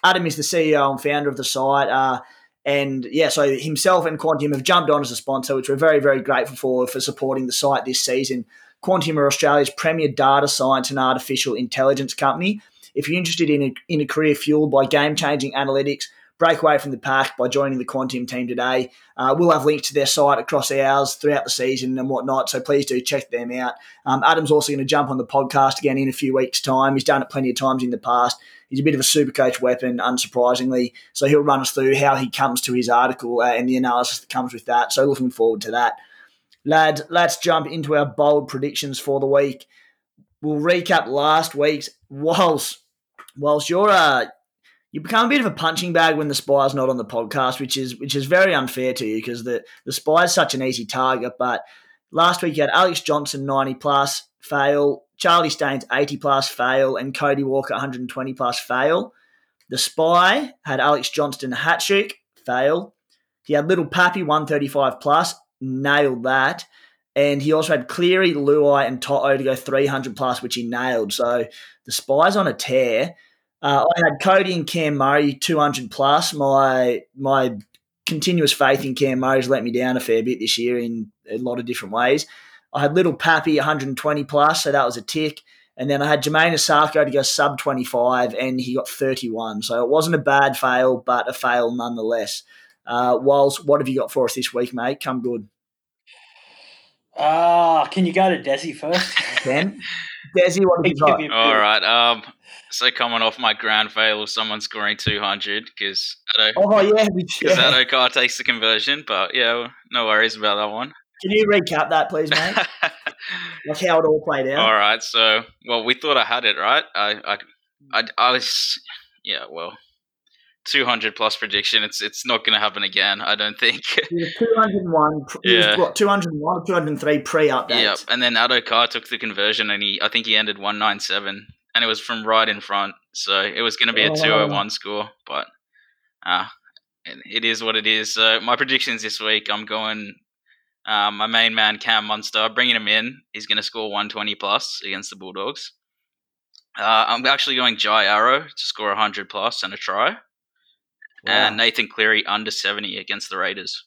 Adam is the CEO and founder of the site. Uh, and yeah, so himself and Quantium have jumped on as a sponsor, which we're very, very grateful for for supporting the site this season. Quantium are Australia's premier data science and artificial intelligence company. If you're interested in a, in a career fueled by game changing analytics, break away from the pack by joining the Quantium team today. Uh, we'll have links to their site across ours throughout the season and whatnot, so please do check them out. Um, Adam's also going to jump on the podcast again in a few weeks' time. He's done it plenty of times in the past. He's a bit of a super coach weapon, unsurprisingly. So he'll run us through how he comes to his article uh, and the analysis that comes with that. So looking forward to that. Lad, let's jump into our bold predictions for the week. We'll recap last week's whilst whilst you're uh, you become a bit of a punching bag when the spy's not on the podcast, which is which is very unfair to you because the the spy's such an easy target. But last week you had Alex Johnston ninety plus fail, Charlie Staines eighty plus fail, and Cody Walker one hundred and twenty plus fail. The Spy had Alex Johnston hat trick, fail. He had Little Pappy 135 plus, nailed that. And he also had Cleary, Luai, and To'o to go 300 plus, which he nailed. So the Spy's on a tear. Uh, I had Cody and Cam Murray 200 plus. My my continuous faith in Cam Murray's let me down a fair bit this year in a lot of different ways. I had Little Pappy 120 plus, so that was a tick. And then I had Jamayne Isaako to go sub 25, and he got 31. So it wasn't a bad fail, but a fail nonetheless. Uh, Walls, what have you got for us this week, mate? Come good. Ah, uh, can you go to Desi first? Ken? Desi, what have you got? All right. Um, so coming off my grand fail of someone scoring 200 because oh yeah, because yeah. Addo-Carr takes the conversion, but yeah, no worries about that one. Can you recap that, please, mate? like how it all played out. All right. So, well, we thought I had it right. I, I, I, I was, yeah. Well, 200 plus prediction. It's it's not going to happen again. I don't think. 201. Yeah. What, 201 or 203 pre update. Yep. And then Addo-Carr took the conversion, and he I think he ended 197, and it was from right in front. So it was going to be a 201 score, but uh, it is what it is. So my predictions this week, I'm going. Um, my main man Cam Munster, bringing him in. He's going to score 120 plus against the Bulldogs. Uh, I'm actually going Jai Arrow to score 100 plus and a try and Nathan Cleary under 70 against the Raiders.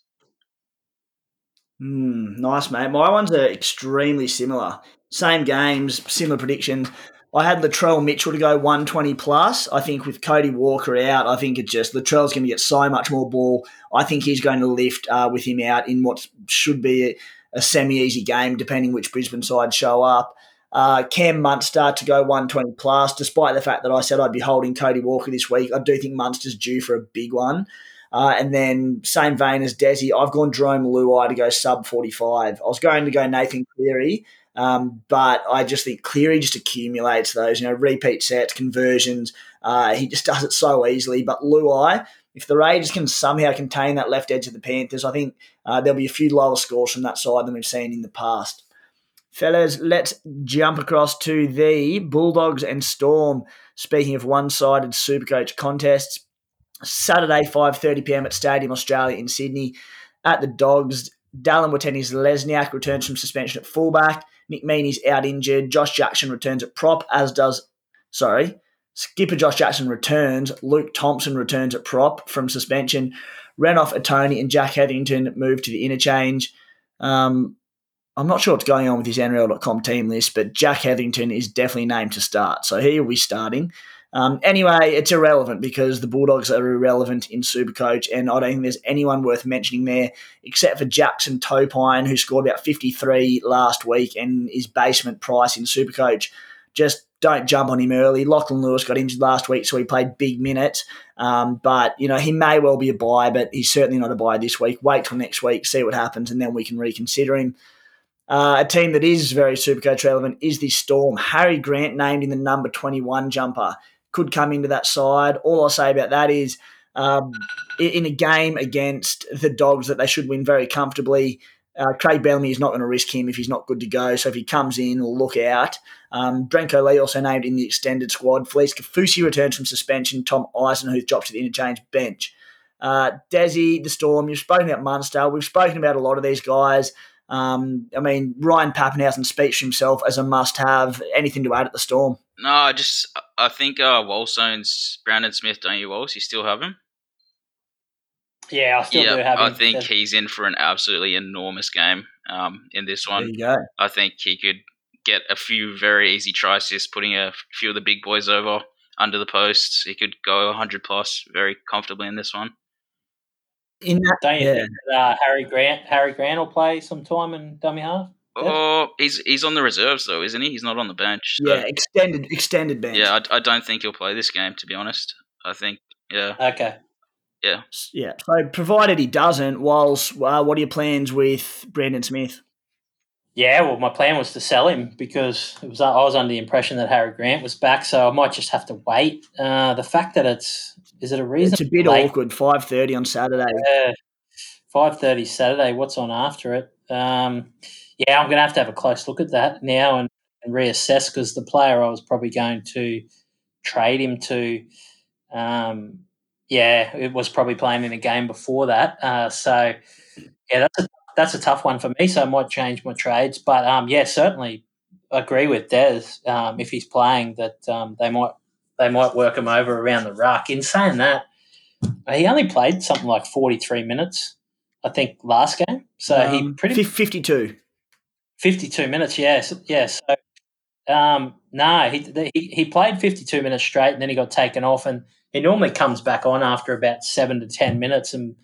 Mm, nice, mate. My ones are extremely similar. Same games, similar predictions. I had Latrell Mitchell to go 120 plus. I think with Cody Walker out, I think it's just Latrell's going to get so much more ball. I think he's going to lift uh, with him out in what should be a, a semi easy game, depending which Brisbane side show up. Uh, Cam Munster to go 120 plus, despite the fact that I said I'd be holding Cody Walker this week. I do think Munster's due for a big one. Uh, and then, same vein as Desi, I've gone Jarome Luai to go sub 45. I was going to go Nathan Cleary, um, but I just think Cleary just accumulates those, you know, repeat sets, conversions. Uh, he just does it so easily. But Luai, if the Raiders can somehow contain that left edge of the Panthers, I think uh, there'll be a few lower scores from that side than we've seen in the past. Fellas, let's jump across to the Bulldogs and Storm. Speaking of one-sided Supercoach contests, Saturday, 5.30pm at Stadium Australia in Sydney. At the Dogs, Dallin Watene-Zelezniak returns from suspension at fullback. Nick Meaney's out injured. Josh Jackson returns at prop, as does, sorry, skipper Josh Jackson returns. Luke Thompson returns at prop from suspension. Renouf Atoni and Jack Hetherington move to the interchange. Um, I'm not sure what's going on with his NRL.com team list, but Jack Hetherington is definitely named to start. So he will be starting. Um, anyway, it's irrelevant because the Bulldogs are irrelevant in Supercoach, and I don't think there's anyone worth mentioning there except for Jackson Topine, who scored about 53 last week and is basement price in Supercoach. Just don't jump on him early. Lachlan Lewis got injured last week, so he played big minutes. Um, but, you know, he may well be a buy, but he's certainly not a buy this week. Wait till next week, see what happens, and then we can reconsider him. Uh, a team that is very Supercoach relevant is the Storm. Harry Grant named in the number 21 jumper could come into that side. All I'll say about that is um, in a game against the Dogs that they should win very comfortably, uh, Craig Bellamy is not going to risk him if he's not good to go. So if he comes in, look out. Um, Brenko Lee also named in the extended squad. Felise Kaufusi returns from suspension. Tom Eisenhuth dropped to the interchange bench. Uh, Desi, the Storm, you've spoken about Munster. We've spoken about a lot of these guys. Um, I mean, Ryan Papenhuyzen speaks for himself as a must-have. Anything to add at the Storm? No, I just I think uh, Walsh owns Brandon Smith. Don't you, Walsh? You still have him? Yeah, I still yeah, do have him. I think he's in for an absolutely enormous game um, in this one. There you go. I think he could get a few very easy tries, just putting a few of the big boys over under the posts. He could go 100 plus very comfortably in this one in that, Don't you yeah. think that, uh, Harry Grant Harry Grant will play some time in dummy half? Oh, he's he's on the reserves though, isn't he? He's not on the bench. So. Yeah, extended extended bench. Yeah, I, I don't think he'll play this game. To be honest, I think yeah. Okay. Yeah. Yeah. So provided he doesn't, whilst uh, what are your plans with Brandon Smith? Yeah, well, my plan was to sell him because it was I was under the impression that Harry Grant was back, so I might just have to wait. Uh, the fact that it's is it a reason? It's a bit late? awkward. Five thirty on Saturday. Yeah, five thirty Saturday. What's on after it? Um, yeah, I'm going to have to have a close look at that now and, and reassess because the player I was probably going to trade him to um, yeah, it was probably playing in a game before that. Uh, so yeah, that's a that's a tough one for me. So I might change my trades, but um, yeah, certainly agree with Des. Um, if he's playing, that um, they might they might work him over around the ruck. In saying that, he only played something like forty three minutes, I think, last game. So he Um, pretty fif- 52. 52 minutes, yes, yes. So, um, no, he, he he played 52 minutes straight, and then he got taken off, and he normally comes back on after about seven to 10 minutes, and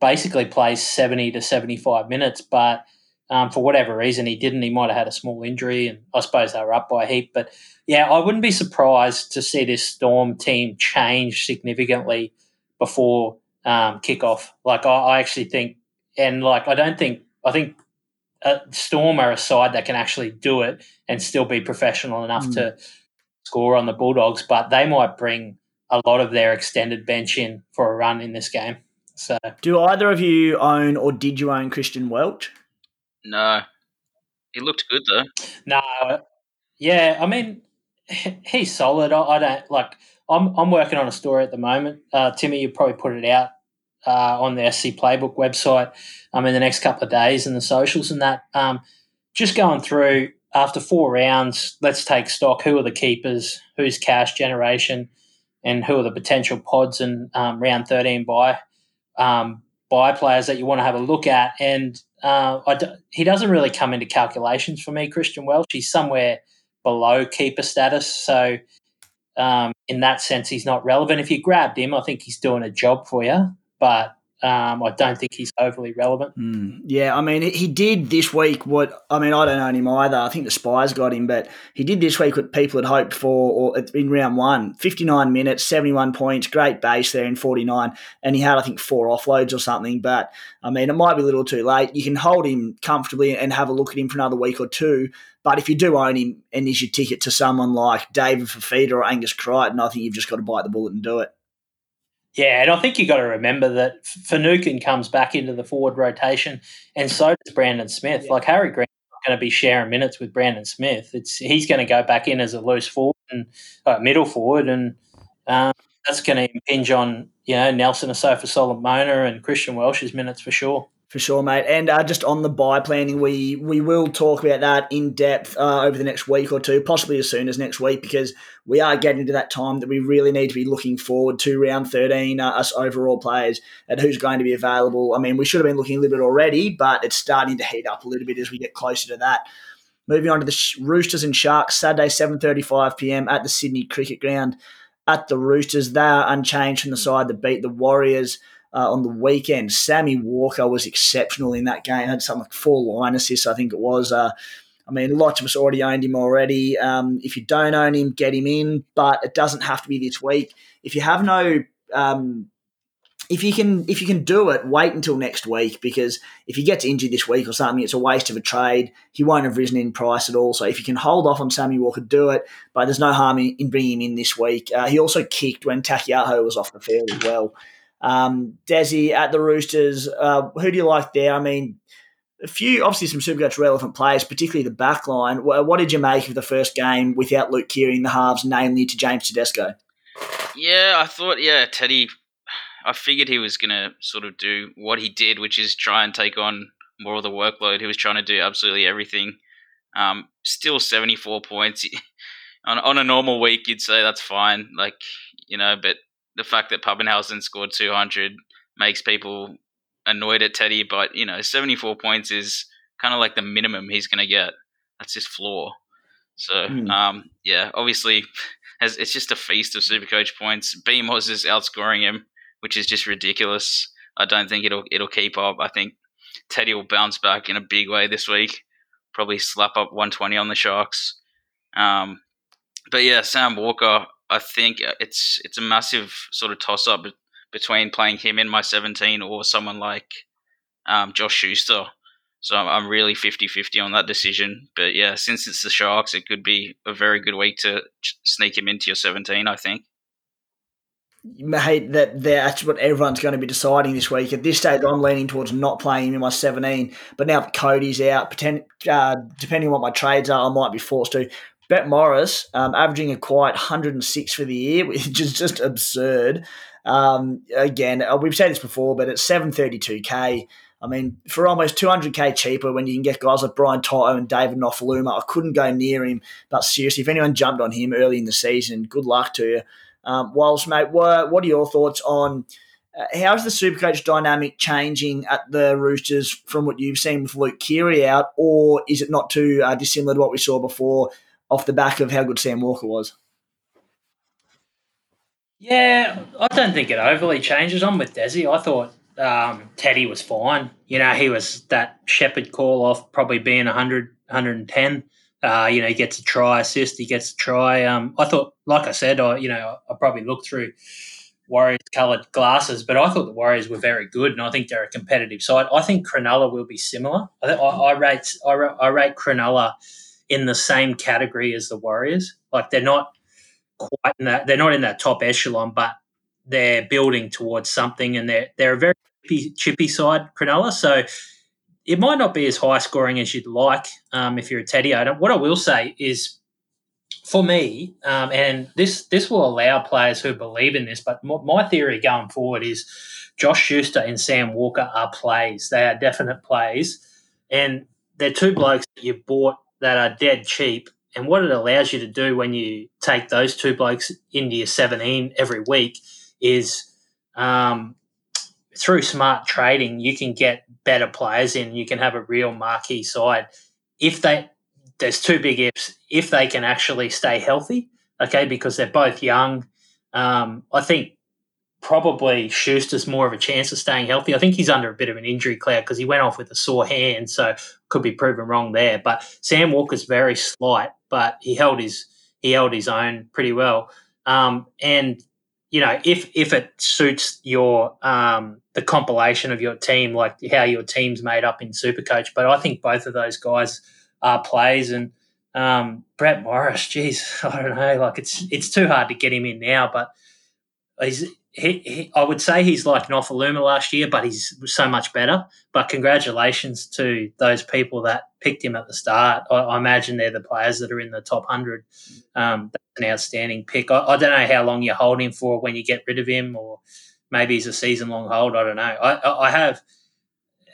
basically plays 70 to 75 minutes. But um, for whatever reason, he didn't. He might have had a small injury, and I suppose they were up by a heap. But yeah, I wouldn't be surprised to see this Storm team change significantly before um, kickoff. Like I, I actually think, and like I don't think I think uh, Storm are a side that can actually do it and still be professional enough Mm. to score on the Bulldogs, but they might bring a lot of their extended bench in for a run in this game. So Do either of you own or did you own Christian Welch? No, he looked good though. no, yeah, I mean he's solid. I, I don't like. I'm I'm working on a story at the moment. Uh, Timmy, you probably put it out uh, on the SC Playbook website um, in the next couple of days and the socials and that. Um, just going through after four rounds, let's take stock. Who are the keepers? Who's cash generation? And who are the potential pods and um, round 13 buy, um, buy players that you want to have a look at? And uh, he doesn't really come into calculations for me, Christian Welch. He's somewhere below keeper status. So, um, in that sense, he's not relevant. If you grabbed him, I think he's doing a job for you, but um, I don't think he's overly relevant. Mm, yeah, I mean, he did this week what, I mean, I don't own him either. I think the Spies got him, but he did this week what people had hoped for or in round one 59 minutes, 71 points, great base there in 49. And he had, I think, four offloads or something. But, I mean, it might be a little too late. You can hold him comfortably and have a look at him for another week or two. But if you do own him and is your ticket to someone like David Fifita or Angus Crichton, I think you've just got to bite the bullet and do it. Yeah, and I think you've got to remember that Finucane comes back into the forward rotation, and so does Brandon Smith. Yeah. Like Harry not going to be sharing minutes with Brandon Smith. It's he's going to go back in as a loose forward and uh, middle forward, and um, that's going to impinge on you know Nelson Asofa Solomona and Christian Welch's minutes for sure. For sure, mate. And uh, just on the buy planning, we we will talk about that in depth uh, over the next week or two, possibly as soon as next week, because we are getting to that time that we really need to be looking forward to round 13, uh, us overall players, and who's going to be available. I mean, we should have been looking a little bit already, but it's starting to heat up a little bit as we get closer to that. Moving on to the Roosters and Sharks, Saturday, 7.35 p.m. at the Sydney Cricket Ground. At the Roosters, they are unchanged from the side that beat the Warriors uh, on the weekend. Sammy Walker was exceptional in that game. Had something like four line assists, I think it was. Uh, I mean, lots of us already owned him already. Um, if you don't own him, get him in, but it doesn't have to be this week. If you have no, um, if you can, if you can do it, wait until next week because if he gets injured this week or something, it's a waste of a trade. He won't have risen in price at all. So if you can hold off on Sammy Walker, do it. But there's no harm in, in bringing him in this week. Uh, he also kicked when Taukeiaho was off the field as well. Um, Desi at the Roosters, uh, who do you like there? I mean, a few, obviously, some Supercoach relevant players, particularly the back line. What, did you make of the first game without Luke Keary in the halves, namely to James Tedesco? Yeah, I thought, yeah, Teddy, I figured he was going to sort of do what he did, which is try and take on more of the workload. He was trying to do absolutely everything. Um, still 74 points. on, on a normal week, you'd say that's fine. Like, you know, but the fact that Papenhuyzen scored 200 makes people annoyed at Teddy. But, you know, 74 points is kind of like the minimum he's going to get. That's his floor. So, Hmm. um, yeah, obviously, as it's just a feast of Supercoach points. Beamos is outscoring him, which is just ridiculous. I don't think it'll it'll keep up. I think Teddy will bounce back in a big way this week. Probably slap up 120 on the Sharks. Um, but yeah, Sam Walker. I think it's it's a massive sort of toss up between playing him in my 17 or someone like um, Josh Schuster. So I'm- really 50-50 on that decision. But yeah, since it's the Sharks, it could be a very good week to sneak him into your 17. I think. Mate, that that's what everyone's going to be deciding this week. At this stage, I'm leaning towards not playing him in my 17. But now Cody's out, pretend, uh, depending on what my trades are, I might be forced to. Brett Morris um, averaging a quiet 106 for the year, which is just absurd. Um, again, uh, we've said this before, but it's 732k. I mean, for almost 200k cheaper when you can get guys like Brian To'o and David Nofoaluma, I couldn't go near him. But seriously, if anyone jumped on him early in the season, good luck to you. Um, Walsh, mate, what, what are your thoughts on uh, how's the Supercoach dynamic changing at the Roosters from what you've seen with Luke Keary out, or is it not too uh, dissimilar to what we saw before off the back of how good Sam Walker was? Yeah, I don't think it overly changes. I'm with Desi. I thought um, Teddy was fine. You know, he was that Shepherd call off, probably being 100, 110. Uh, you know, he gets a try assist, he gets a try. Um, I thought, like I said, I you know, I probably looked through Warriors coloured glasses, but I thought the Warriors were very good, and I think they're a competitive side. I think Cronulla will be similar. I, I, I rate I, I rate Cronulla in the same category as the Warriors. Like they're not quite in that they're not in that top echelon, but they're building towards something, and they're they're a very chippy, chippy side, Cronulla. So it might not be as high scoring as you'd like um, if you're a Teddy owner. What I will say is, for me, um, and this this will allow players who believe in this, but my theory going forward is Josh Schuster and Sam Walker are plays. They are definite plays, and they're two blokes that you bought that are dead cheap. And what it allows you to do when you take those two blokes into your 17 every week is um, through smart trading, you can get better players in. You can have a real marquee side if they. There's two big ifs. If they can actually stay healthy, okay, because they're both young. Um, I think probably Schuster's more of a chance of staying healthy. I think he's under a bit of an injury cloud because he went off with a sore hand, so could be proven wrong there. But Sam Walker's very slight, but he held his he held his own pretty well. Um, and you know, if if it suits your um, the compilation of your team, like how your team's made up in Supercoach, but I think both of those guys are plays and. Um, Brett Morris, geez, I don't know. Like it's it's too hard to get him in now, but he's he, he, I would say he's like Nofoaluma last year, but he's so much better. But congratulations to those people that picked him at the start. I, I imagine they're the players that are in the top 100. Um, that's an outstanding pick. I, I, don't know how long you hold him for when you get rid of him, or maybe he's a season long hold. I don't know. I, I have.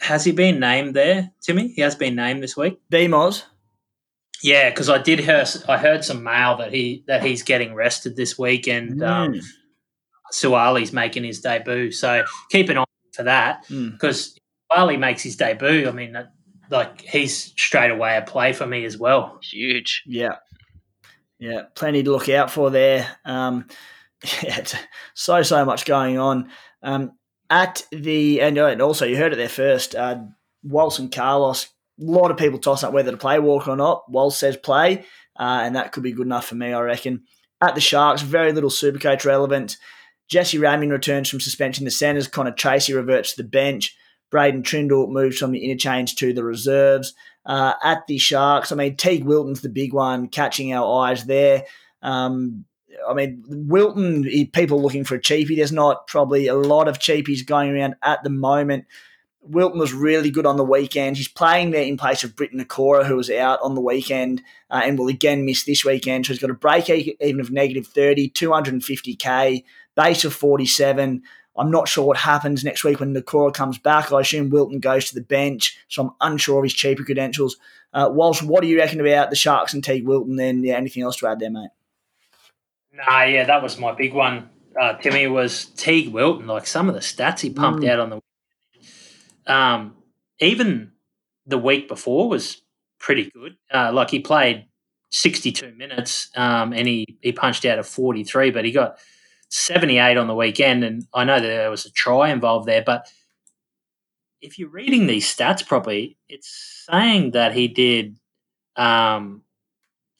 Has he been named there, Timmy? He has been named this week. Demos. Yeah, because I did hear I heard some mail that he that he's getting rested this week, and mm. um, Suaalii's making his debut. So keep an eye for that because mm. Suaalii makes his debut. I mean, like he's straight away a play for me as well. Huge. Yeah. Yeah. Plenty to look out for there. Um, yeah, so, so much going on. Um, at the, and, uh, and also you heard it there first, uh, Walsh and Carlos, a lot of people toss up whether to play Walker or not. Walsh says play, uh, and that could be good enough for me, I reckon. At the Sharks, very little Supercoach relevant. Jesse Ramien returns from suspension the centres. Connor Tracey reverts to the bench. Braydon Trindall moves from the interchange to the reserves. Uh, at the Sharks, I mean, Teig Wilton's the big one, catching our eyes there. Um, I mean, Wilton, people looking for a cheapie. There's not probably a lot of cheapies going around at the moment. Wilton was really good on the weekend. He's playing there in place of Briton Nikora, who was out on the weekend uh, and will again miss this weekend. So he's got a break even of negative 30, 250k base of 47. I'm not sure what happens next week when Nikora comes back. I assume Wilton goes to the bench, so I'm unsure of his cheaper credentials. Uh, Walsh, what do you reckon about the Sharks and Teig Wilton? Then, yeah, anything else to add there, mate? Nah, yeah, that was my big one. Uh, Timmy was Teig Wilton. Like some of the stats he pumped mm. out on the, um, even the week before was pretty good. Uh, like he played 62 minutes, um, and he he punched out a 43, but he got 78 on the weekend, and I know that there was a try involved there, but if you're reading these stats properly, it's saying that he did um,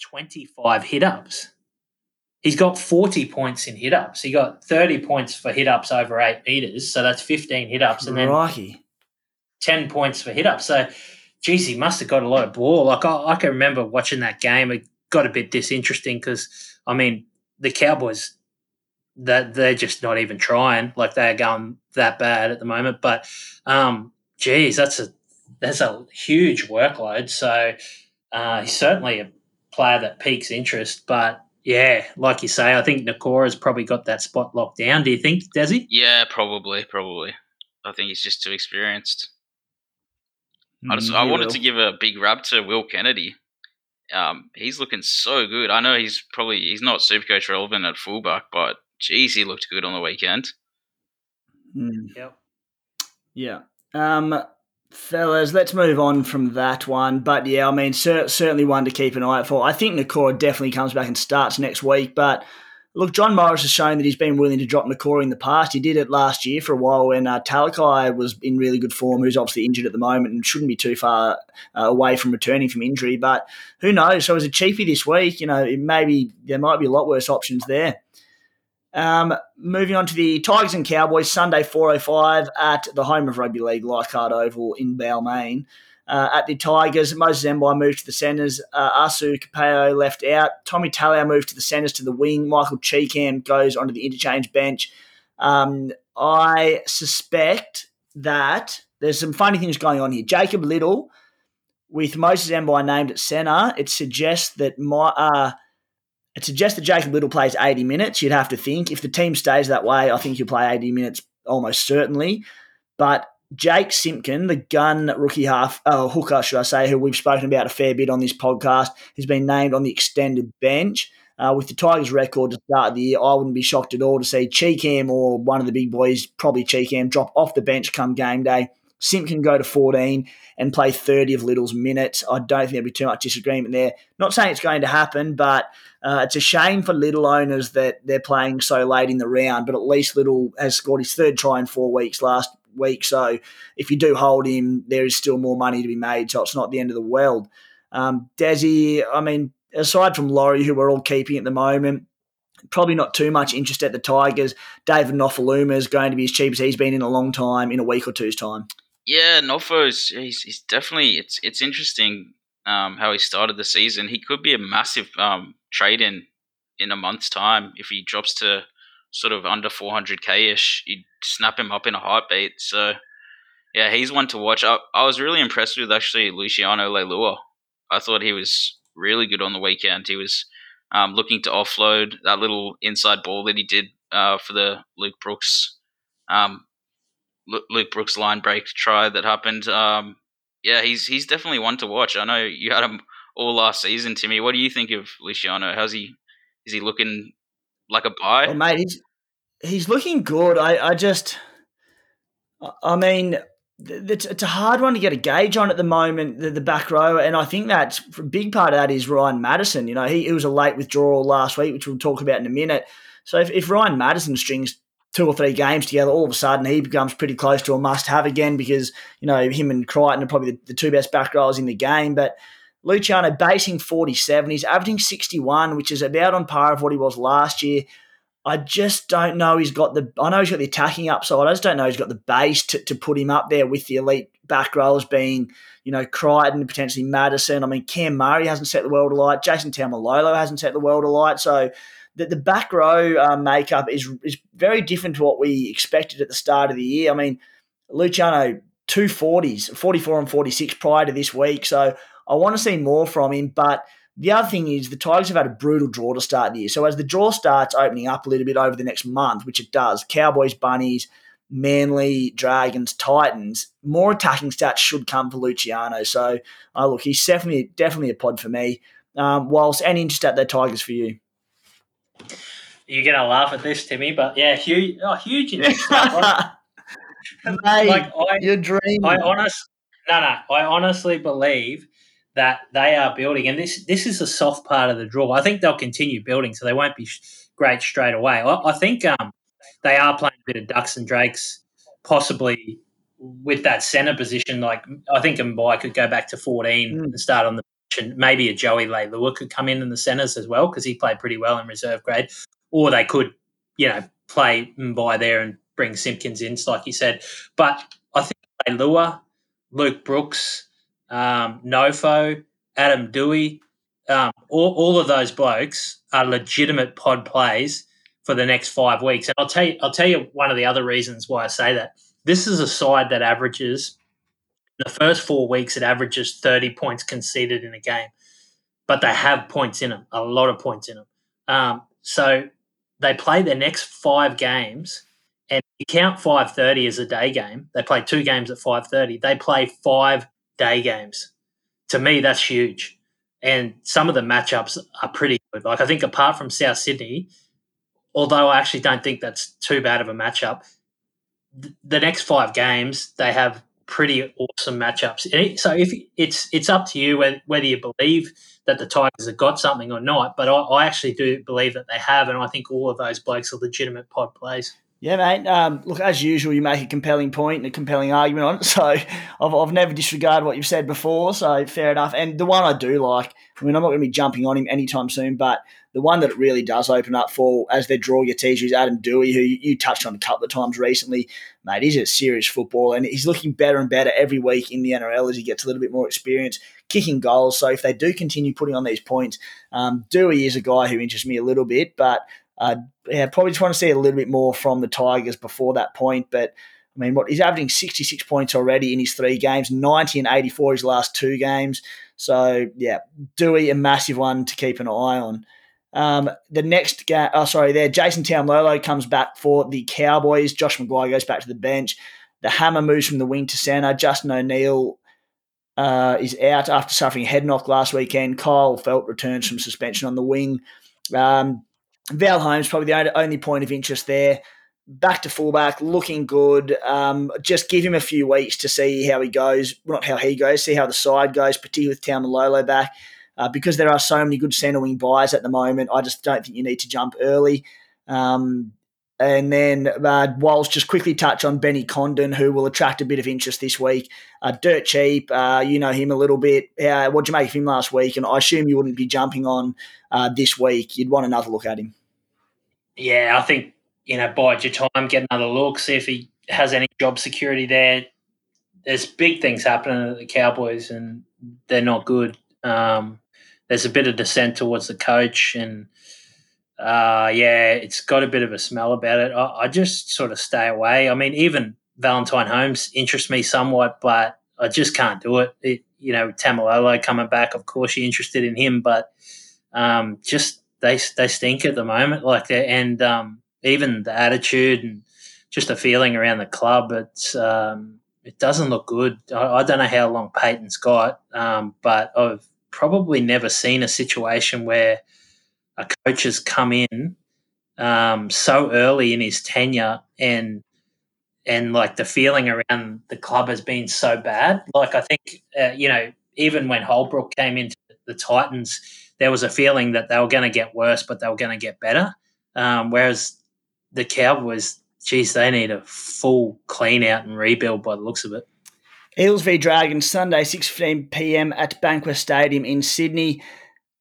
25 hit ups. He's got 40 points in hit ups. He got 30 points for hit ups over eight meters, so that's 15 hit ups, and then Rocky. 10 points for hit ups. So, geez, he must have got a lot of ball. Like I, I can remember watching that game. It got a bit disinteresting because I mean the Cowboys that they're just not even trying. Like they're going that bad at the moment. But um, geez, that's a that's a huge workload. So uh, he's certainly a player that piques interest. But yeah, like you say, I think Nikora's probably got that spot locked down. Do you think, Desi? Yeah, probably, probably. I think he's just too experienced. I, just, Mm, I wanted will. to give a big rub to Will Kennedy. Um, he's looking so good. I know he's probably he's not super coach relevant at fullback, but geez, he looked good on the weekend. Mm. Yep. Yeah. Um, fellas, let's move on from that one. But yeah, I mean, cer- certainly one to keep an eye out for. I think Nikora definitely comes back and starts next week. But look, John Morris has shown that he's been willing to drop Nikora in the past. He did it last year for a while when uh, Talakai was in really good form, who's obviously injured at the moment and shouldn't be too far uh, away from returning from injury. But who knows? So as a cheapie this week, you know, it maybe there might be a lot worse options there. Um, moving on to the Tigers and Cowboys, Sunday 4.05 at the home of Rugby League, Leichhardt Oval in Balmain. Uh, at the Tigers, Moses Mbye moved to the centres. Uh, Asu Kepaoa left out. Tommy Talau moved to the centres to the wing. Michael Chee-Kam goes onto the interchange bench. Um, I suspect that there's some funny things going on here. Jacob Liddle, with Moses Mbye named at centre, it suggests that my, uh, it suggests that Jacob Liddle plays 80 minutes. You'd have to think. If the team stays that way, I think he'll play 80 minutes almost certainly. But Jake Simpkin, the gun rookie half, uh, hooker, should I say, who we've spoken about a fair bit on this podcast, has been named on the extended bench. Uh, with the Tigers' record to start the year, I wouldn't be shocked at all to see Chee-Kam or one of the big boys, probably Chee-Kam, drop off the bench come game day. Simpkin go to 14 and play 30 of Liddle's minutes. I don't think there'll be too much disagreement there. Not saying it's going to happen, but uh, it's a shame for Liddle owners that they're playing so late in the round. But at least Liddle has scored his third try in four weeks last week. So if you do hold him, there is still more money to be made. So it's not the end of the world. Um, Desi, I mean, aside from Laurie, who we're all keeping at the moment, probably not too much interest at the Tigers. David Nofoaluma is going to be as cheap as he's been in a long time, in a week or two's time. Yeah, Nofo's he's, he's definitely it's it's interesting um, how he started the season. He could be a massive um, trade in in a month's time if he drops to sort of under 400k ish. You'd snap him up in a heartbeat. So yeah, he's one to watch. I, I was really impressed with actually Luciano Leilua. I thought he was really good on the weekend. He was um, looking to offload that little inside ball that he did uh, for the Luke Brooks um, Luke Brooks line break try that happened. Um, yeah, he's he's definitely one to watch. I know you had him all last season, Timmy. What do you think of Luciano? How's he? Is he looking like a buy? Mate, he's he's looking good. I, I just, I- mean, it's, it's a hard one to get a gauge on at the moment, the, the back row, and I think that's a big part of that is Ryan Matterson. You know, he, he was a late withdrawal last week, which we'll talk about in a minute. So if, if Ryan Matterson strings two or three games together, all of a sudden he becomes pretty close to a must-have again because you know him and Crichton are probably the, the two best back rowers in the game, but. Luciano basing 47. He's averaging 61, which is about on par of what he was last year. I just don't know he's got the I know he's got the attacking upside. I just don't know he's got the base to, to put him up there with the elite back rowers being, you know, Crichton, potentially Matterson. I mean, Cam Murray hasn't set the world alight. Jason Taumalolo hasn't set the world alight. So the, the back row uh, makeup is is very different to what we expected at the start of the year. I mean, Luciano, two forties, forty four and 46 prior to this week. So I want to see more from him, but the other thing is the Tigers have had a brutal draw to start the year. So as the draw starts opening up a little bit over the next month, which it does, Cowboys, Bunnies, Manly, Dragons, Titans, more attacking stats should come for Luciano. So uh, look, he's definitely definitely a pod for me. Um, whilst any interest at the Tigers for you. You're gonna laugh at this, Timmy, but yeah, huge, oh, huge interest. Mate, like I, you're dreaming. I honest, no, no, I honestly believe that they are building, and this this is the soft part of the draw. I think they'll continue building, so they won't be sh- great straight away. I, I think um, they are playing a bit of ducks and drakes, possibly with that centre position. Like I think Mbye could go back to fourteen Mm. and start on the maybe a Joey Leilua could come in in the centres as well because he played pretty well in reserve grade. Or they could, you know, play Mbye there and bring Simpkins in, like you said. But I think Leilua, Luke Brooks, um, Nofo, Adam Doueihi, um, all, all of those blokes are legitimate pod plays for the next five weeks. And I'll tell you, I'll tell you one of the other reasons why I say that. This is a side that averages the first four weeks. It averages thirty points conceded in a game, but they have points in them, a lot of points in them. Um, so they play their next five games, and you count five thirty as a day game. They play two games at five thirty. They play five day games. To me, that's huge. And some of the matchups are pretty good. Like I think, apart from South Sydney, although I actually don't think that's too bad of a matchup, the next five games they have pretty awesome matchups. So if it's it's up to you whether, you believe that the Tigers have got something or not, but I, I, actually do believe that they have, and I think all of those blokes are legitimate pod plays. Yeah, mate. Um, look, as usual, you make a compelling point and a compelling argument on it. So I've, I've never disregarded what you've said before. So fair enough. And the one I do like, I mean, I'm not going to be jumping on him anytime soon, but the one that it really does open up for as they draw your teaser is Adam Doueihi, who you, touched on a couple of times recently. Mate, he's a serious footballer and he's looking better and better every week in the NRL as he gets a little bit more experience kicking goals. So if they do continue putting on these points, um, Doueihi is a guy who interests me a little bit, but uh, yeah, probably just want to see a little bit more from the Tigers before that point. But I mean, what he's averaging 66 points already in his three games, 90 and 84 his last two games. So yeah, Doueihi, a massive one to keep an eye on. Um, the next game, oh sorry, there, Jason Taumalolo comes back for the Cowboys. Josh McGuire goes back to the bench. The hammer moves from the wing to centre. Justin O'Neill uh, is out after suffering a head knock last weekend. Kyle Feldt returns from suspension on the wing. Um, Val Holmes probably the only point of interest there. Back to fullback, looking good. Um, just give him a few weeks to see how he goes. Not how he goes, see how the side goes, particularly with Taumalolo back. Uh, because there are so many good centre wing buys at the moment, I just don't think you need to jump early. Um, and then uh, Walsh just quickly touch on Benny Condon, who will attract a bit of interest this week. Uh, dirt cheap, uh, you know him a little bit. What'd you make of him last week? And I assume you wouldn't be jumping on uh, this week. You'd want another look at him. Yeah, I think you know bide your time, get another look, see if he has any job security there. There's big things happening at the Cowboys, and they're not good. Um, there's a bit of dissent towards the coach, and uh, yeah, it's got a bit of a smell about it. I, I, just sort of stay away. I mean, even Valentine Holmes interests me somewhat, but I just can't do it. it you know, Taumalolo coming back, of course, you're interested in him, but um, just they they stink at the moment. Like, and um, even the attitude and just the feeling around the club, it's um, it doesn't look good. I, I, don't know how long Payten's got, um, but I've probably never seen a situation where a coach has come in um, so early in his tenure and and like the feeling around the club has been so bad. Like I think uh, you know even when Holbrook came into the Titans, there was a feeling that they were going to get worse, but they were going to get better. Um, whereas the Cowboys, geez, they need a full clean out and rebuild by the looks of it. Eels v Dragons Sunday, 6:15 p.m. at Bankwest Stadium in Sydney.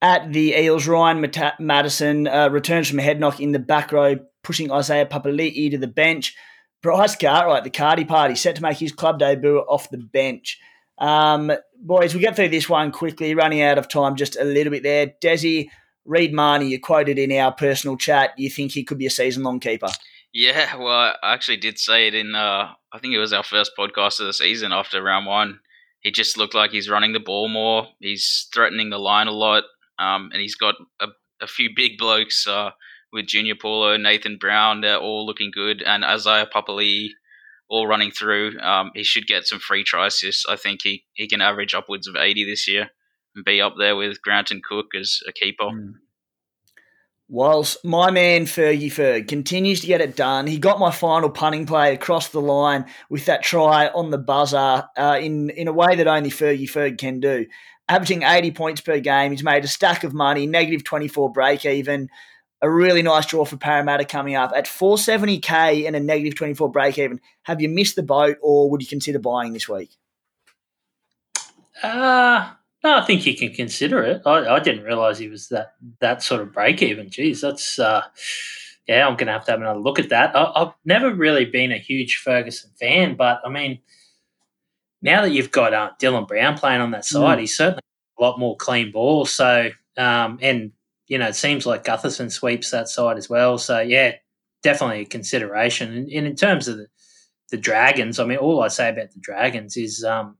At the Eels, Ryan Mat- Matterson uh, returns from a head knock in the back row, pushing Isaiah Papali'i to the bench. Bryce Cartwright, the Cardi Party, set to make his club debut off the bench. Um, boys, we get through this one quickly, running out of time just a little bit there. Desi, Reed Mahoney, you quoted in our personal chat, you think he could be a season long keeper? Yeah, well, I actually did say it in, uh, I think it was our first podcast of the season after round one. He just looked like he's running the ball more. He's threatening the line a lot, um, and he's got a, a few big blokes uh, with Junior Paulo, Nathan Brown. They're all looking good, and Isaiah Papali'i all running through. Um, he should get some free assists. I think he, he can average upwards of 80 this year and be up there with Grant and Cook as a keeper. Mm. Whilst my man Fergie Ferg continues to get it done, he got my final punting play across the line with that try on the buzzer uh, in in a way that only Fergie Ferg can do. Averaging 80 points per game, he's made a stack of money, negative 24 break even. A really nice draw for Parramatta coming up at 470k and a negative 24 break even. Have you missed the boat, or would you consider buying this week? Uh no, I think you can consider it. I, I didn't realize he was that that sort of break even. Geez, that's uh, yeah. I'm going to have to have another look at that. I, have never really been a huge Ferguson fan, but I mean, now that you've got uh, Dylan Brown playing on that side, mm. he's certainly a lot more clean ball. So, um, and you know, it seems like Gutherson sweeps that side as well. So, yeah, definitely a consideration. And, and in terms of the, the Dragons, I mean, all I say about the Dragons is. Um,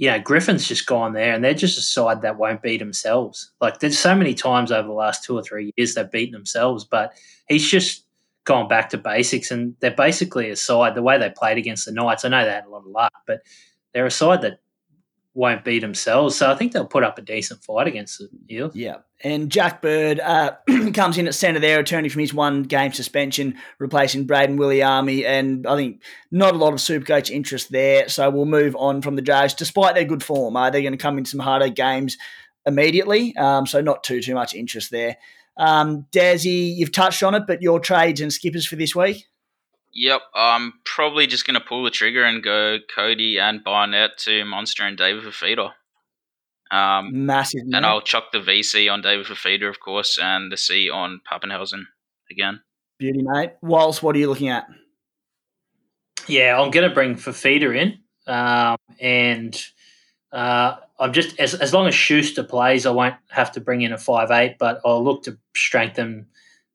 you know, Griffin's just gone there and they're just a side that won't beat themselves. Like there's so many times over the last two or three years they've beaten themselves, but he's just gone back to basics and they're basically a side, the way they played against the Knights, I know they had a lot of luck, but they're a side that won't beat themselves. So I think they'll put up a decent fight against the Eels. Yeah. And Jack Bird uh, comes in at centre there, returning from his one game suspension, replacing Brayden Wiliame. And I think not a lot of Supercoach interest there. So we'll move on from the Jags, despite their good form. Uh, they're going to come in some harder games immediately. Um, so not too, too much interest there. Um, Dazzy, you've touched on it, but your trades and skippers for this week? Yep, I'm probably just going to pull the trigger and go Cody and Barnett to Munster and David Fifita. Um, Massive. And I'll chuck the VC on David Fifita, of course, and the C on Papenhuyzen again. Beauty, mate. Whilst, what are you looking at? Yeah, I'm going to bring Fifita in. Um, and uh, I'm just, as, as long as Schuster plays, I won't have to bring in a five eight, but I'll look to strengthen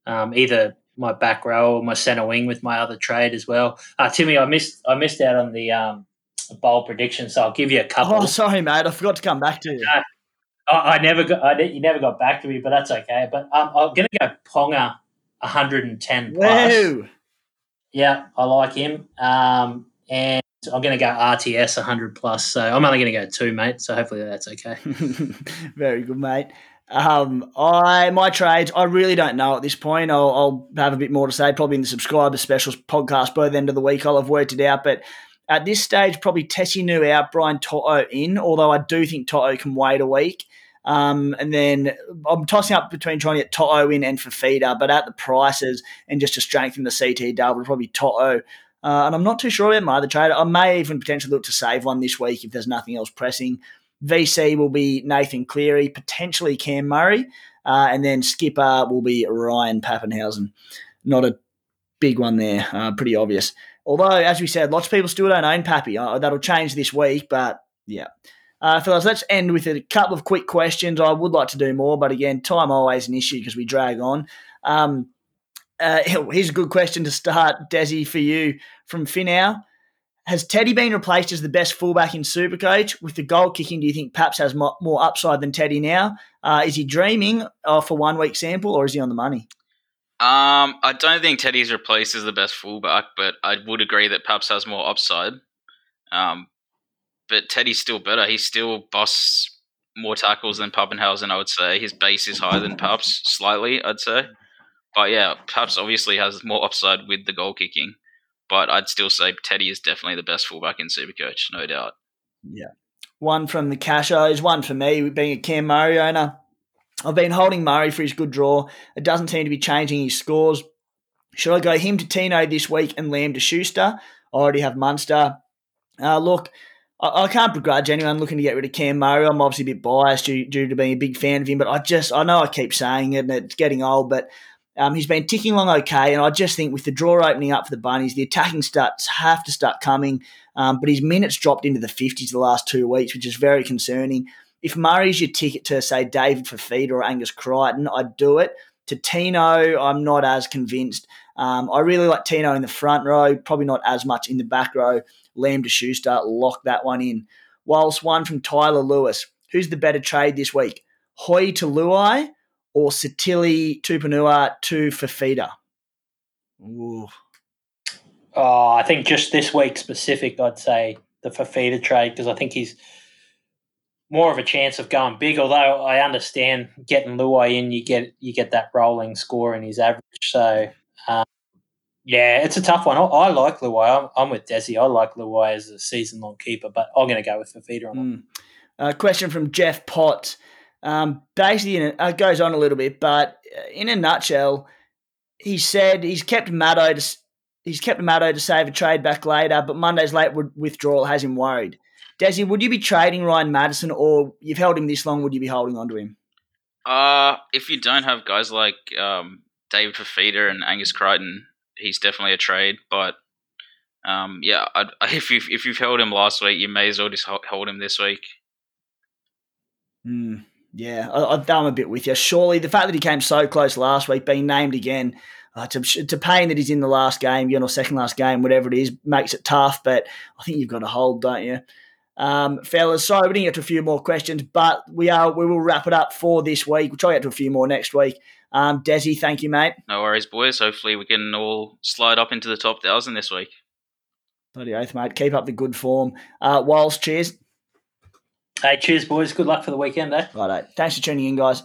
um, either my back row or my centre wing with my other trade as well. Uh, Timmy, I missed I missed out on the um, bowl prediction, so I'll give you a couple. Oh, sorry, mate. I forgot to come back to you. Uh, I, I, never got. I, you never got back to me, but that's okay. But um, I'm going to go Ponga, 110 plus. Whoa. Yeah, I like him. Um, and I'm going to go RTS 100 plus. So I'm only going to go two, mate. So hopefully that's okay. Very good, mate. Um, I my trades, I really don't know at this point. I'll, I'll, have a bit more to say probably in the subscriber specials podcast by the end of the week. I'll have worked it out, but at this stage, probably Tesi Niu out, Brian To'o in. Although I do think To'o can wait a week. Um, and then I'm tossing up between trying to get To'o in and Fifita, but at the prices and just to strengthen the CT double, probably To'o. Uh, and I'm not too sure about my other trade. I may even potentially look to save one this week if there's nothing else pressing. VC will be Nathan Cleary, potentially Cam Murray, uh, and then skipper will be Ryan Papenhuyzen. Not a big one there, uh, pretty obvious. Although, as we said, lots of people still don't own Pappy. Uh, that'll change this week, but yeah. Uh, fellas, let's end with a couple of quick questions. I would like to do more, but again, time always an issue because we drag on. Um, uh, here's a good question to start, Desi, for you from Finau. Has Teddy been replaced as the best fullback in Supercoach? With the goal kicking, do you think Paps has more, upside than Teddy now? Uh, is he dreaming uh, for one week sample, or is he on the money? Um, I don't think Teddy's replaced as the best fullback, but I would agree that Paps has more upside. Um, but Teddy's still better. He still busts more tackles than Papenhuyzen, I would say. His base is higher than Paps, slightly, I'd say. But yeah, Paps obviously has more upside with the goal kicking but I'd still say Teddy is definitely the best fullback in Supercoach, no doubt. Yeah. One from the Cashos, one for me, being a Cam Murray owner. I've been holding Murray for his good draw. It doesn't seem to be changing his scores. Should I go him to Tino this week and Lam to Schuster? I already have Munster. Uh, look, I, I, can't begrudge anyone looking to get rid of Cam Murray. I'm obviously a bit biased due, due to being a big fan of him, but I just, I know I keep saying it and it's getting old, but um, he's been ticking along okay, and I just think with the draw opening up for the Bunnies, the attacking starts have to start coming. Um, but his minutes dropped into the 50s the last two weeks, which is very concerning. If Murray's your ticket to, say, David Fifita or Angus Crichton, I'd do it. To Tino, I'm not as convinced. Um, I really like Tino in the front row, probably not as much in the back row. Lam to Schuster, lock that one in. Whilst one from Tyler Lewis. Who's the better trade this week? Hoy to Luai or Sitili Tupouniua to Fifita? Ooh. Oh, I think just this week specific, I'd say the Fifita trade because I think he's more of a chance of going big. Although I understand getting Luai in, you get you get that rolling score in his average. So um, yeah, it's a tough one. I, I like Luai. I'm, I'm, with Desi. I like Luai as a season long keeper, but I'm going to go with Fifita on mm. Uh, question from Jeff Potts. Um, basically, it uh, goes on a little bit, but uh, in a nutshell, he said he's kept Matto to he's kept Matto to save a trade back later, but Monday's late withdrawal has him worried. Desi, would you be trading Ryan Matterson, or you've held him this long? Would you be holding on to him? Uh, if you don't have guys like um, David Fifita and Angus Crichton, he's definitely a trade. But um, yeah, I'd, if you if you've held him last week, you may as well just hold him this week. Hmm. Yeah, I, I'm a bit with you. Surely the fact that he came so close last week, being named again, uh, to, to pain that he's in the last game, you know, second last game, whatever it is, makes it tough. But I think you've got to hold, don't you? Um, fellas, sorry we didn't get to a few more questions, but we are we will wrap it up for this week. We'll try to get to a few more next week. Um, Desi, thank you, mate. No worries, boys. Hopefully, we can all slide up into the top thousand this week. Bloody oath, mate. Keep up the good form. Uh, Walls, cheers. Hey, cheers, boys. Good luck for the weekend, eh? Righto. Thanks for tuning in, guys.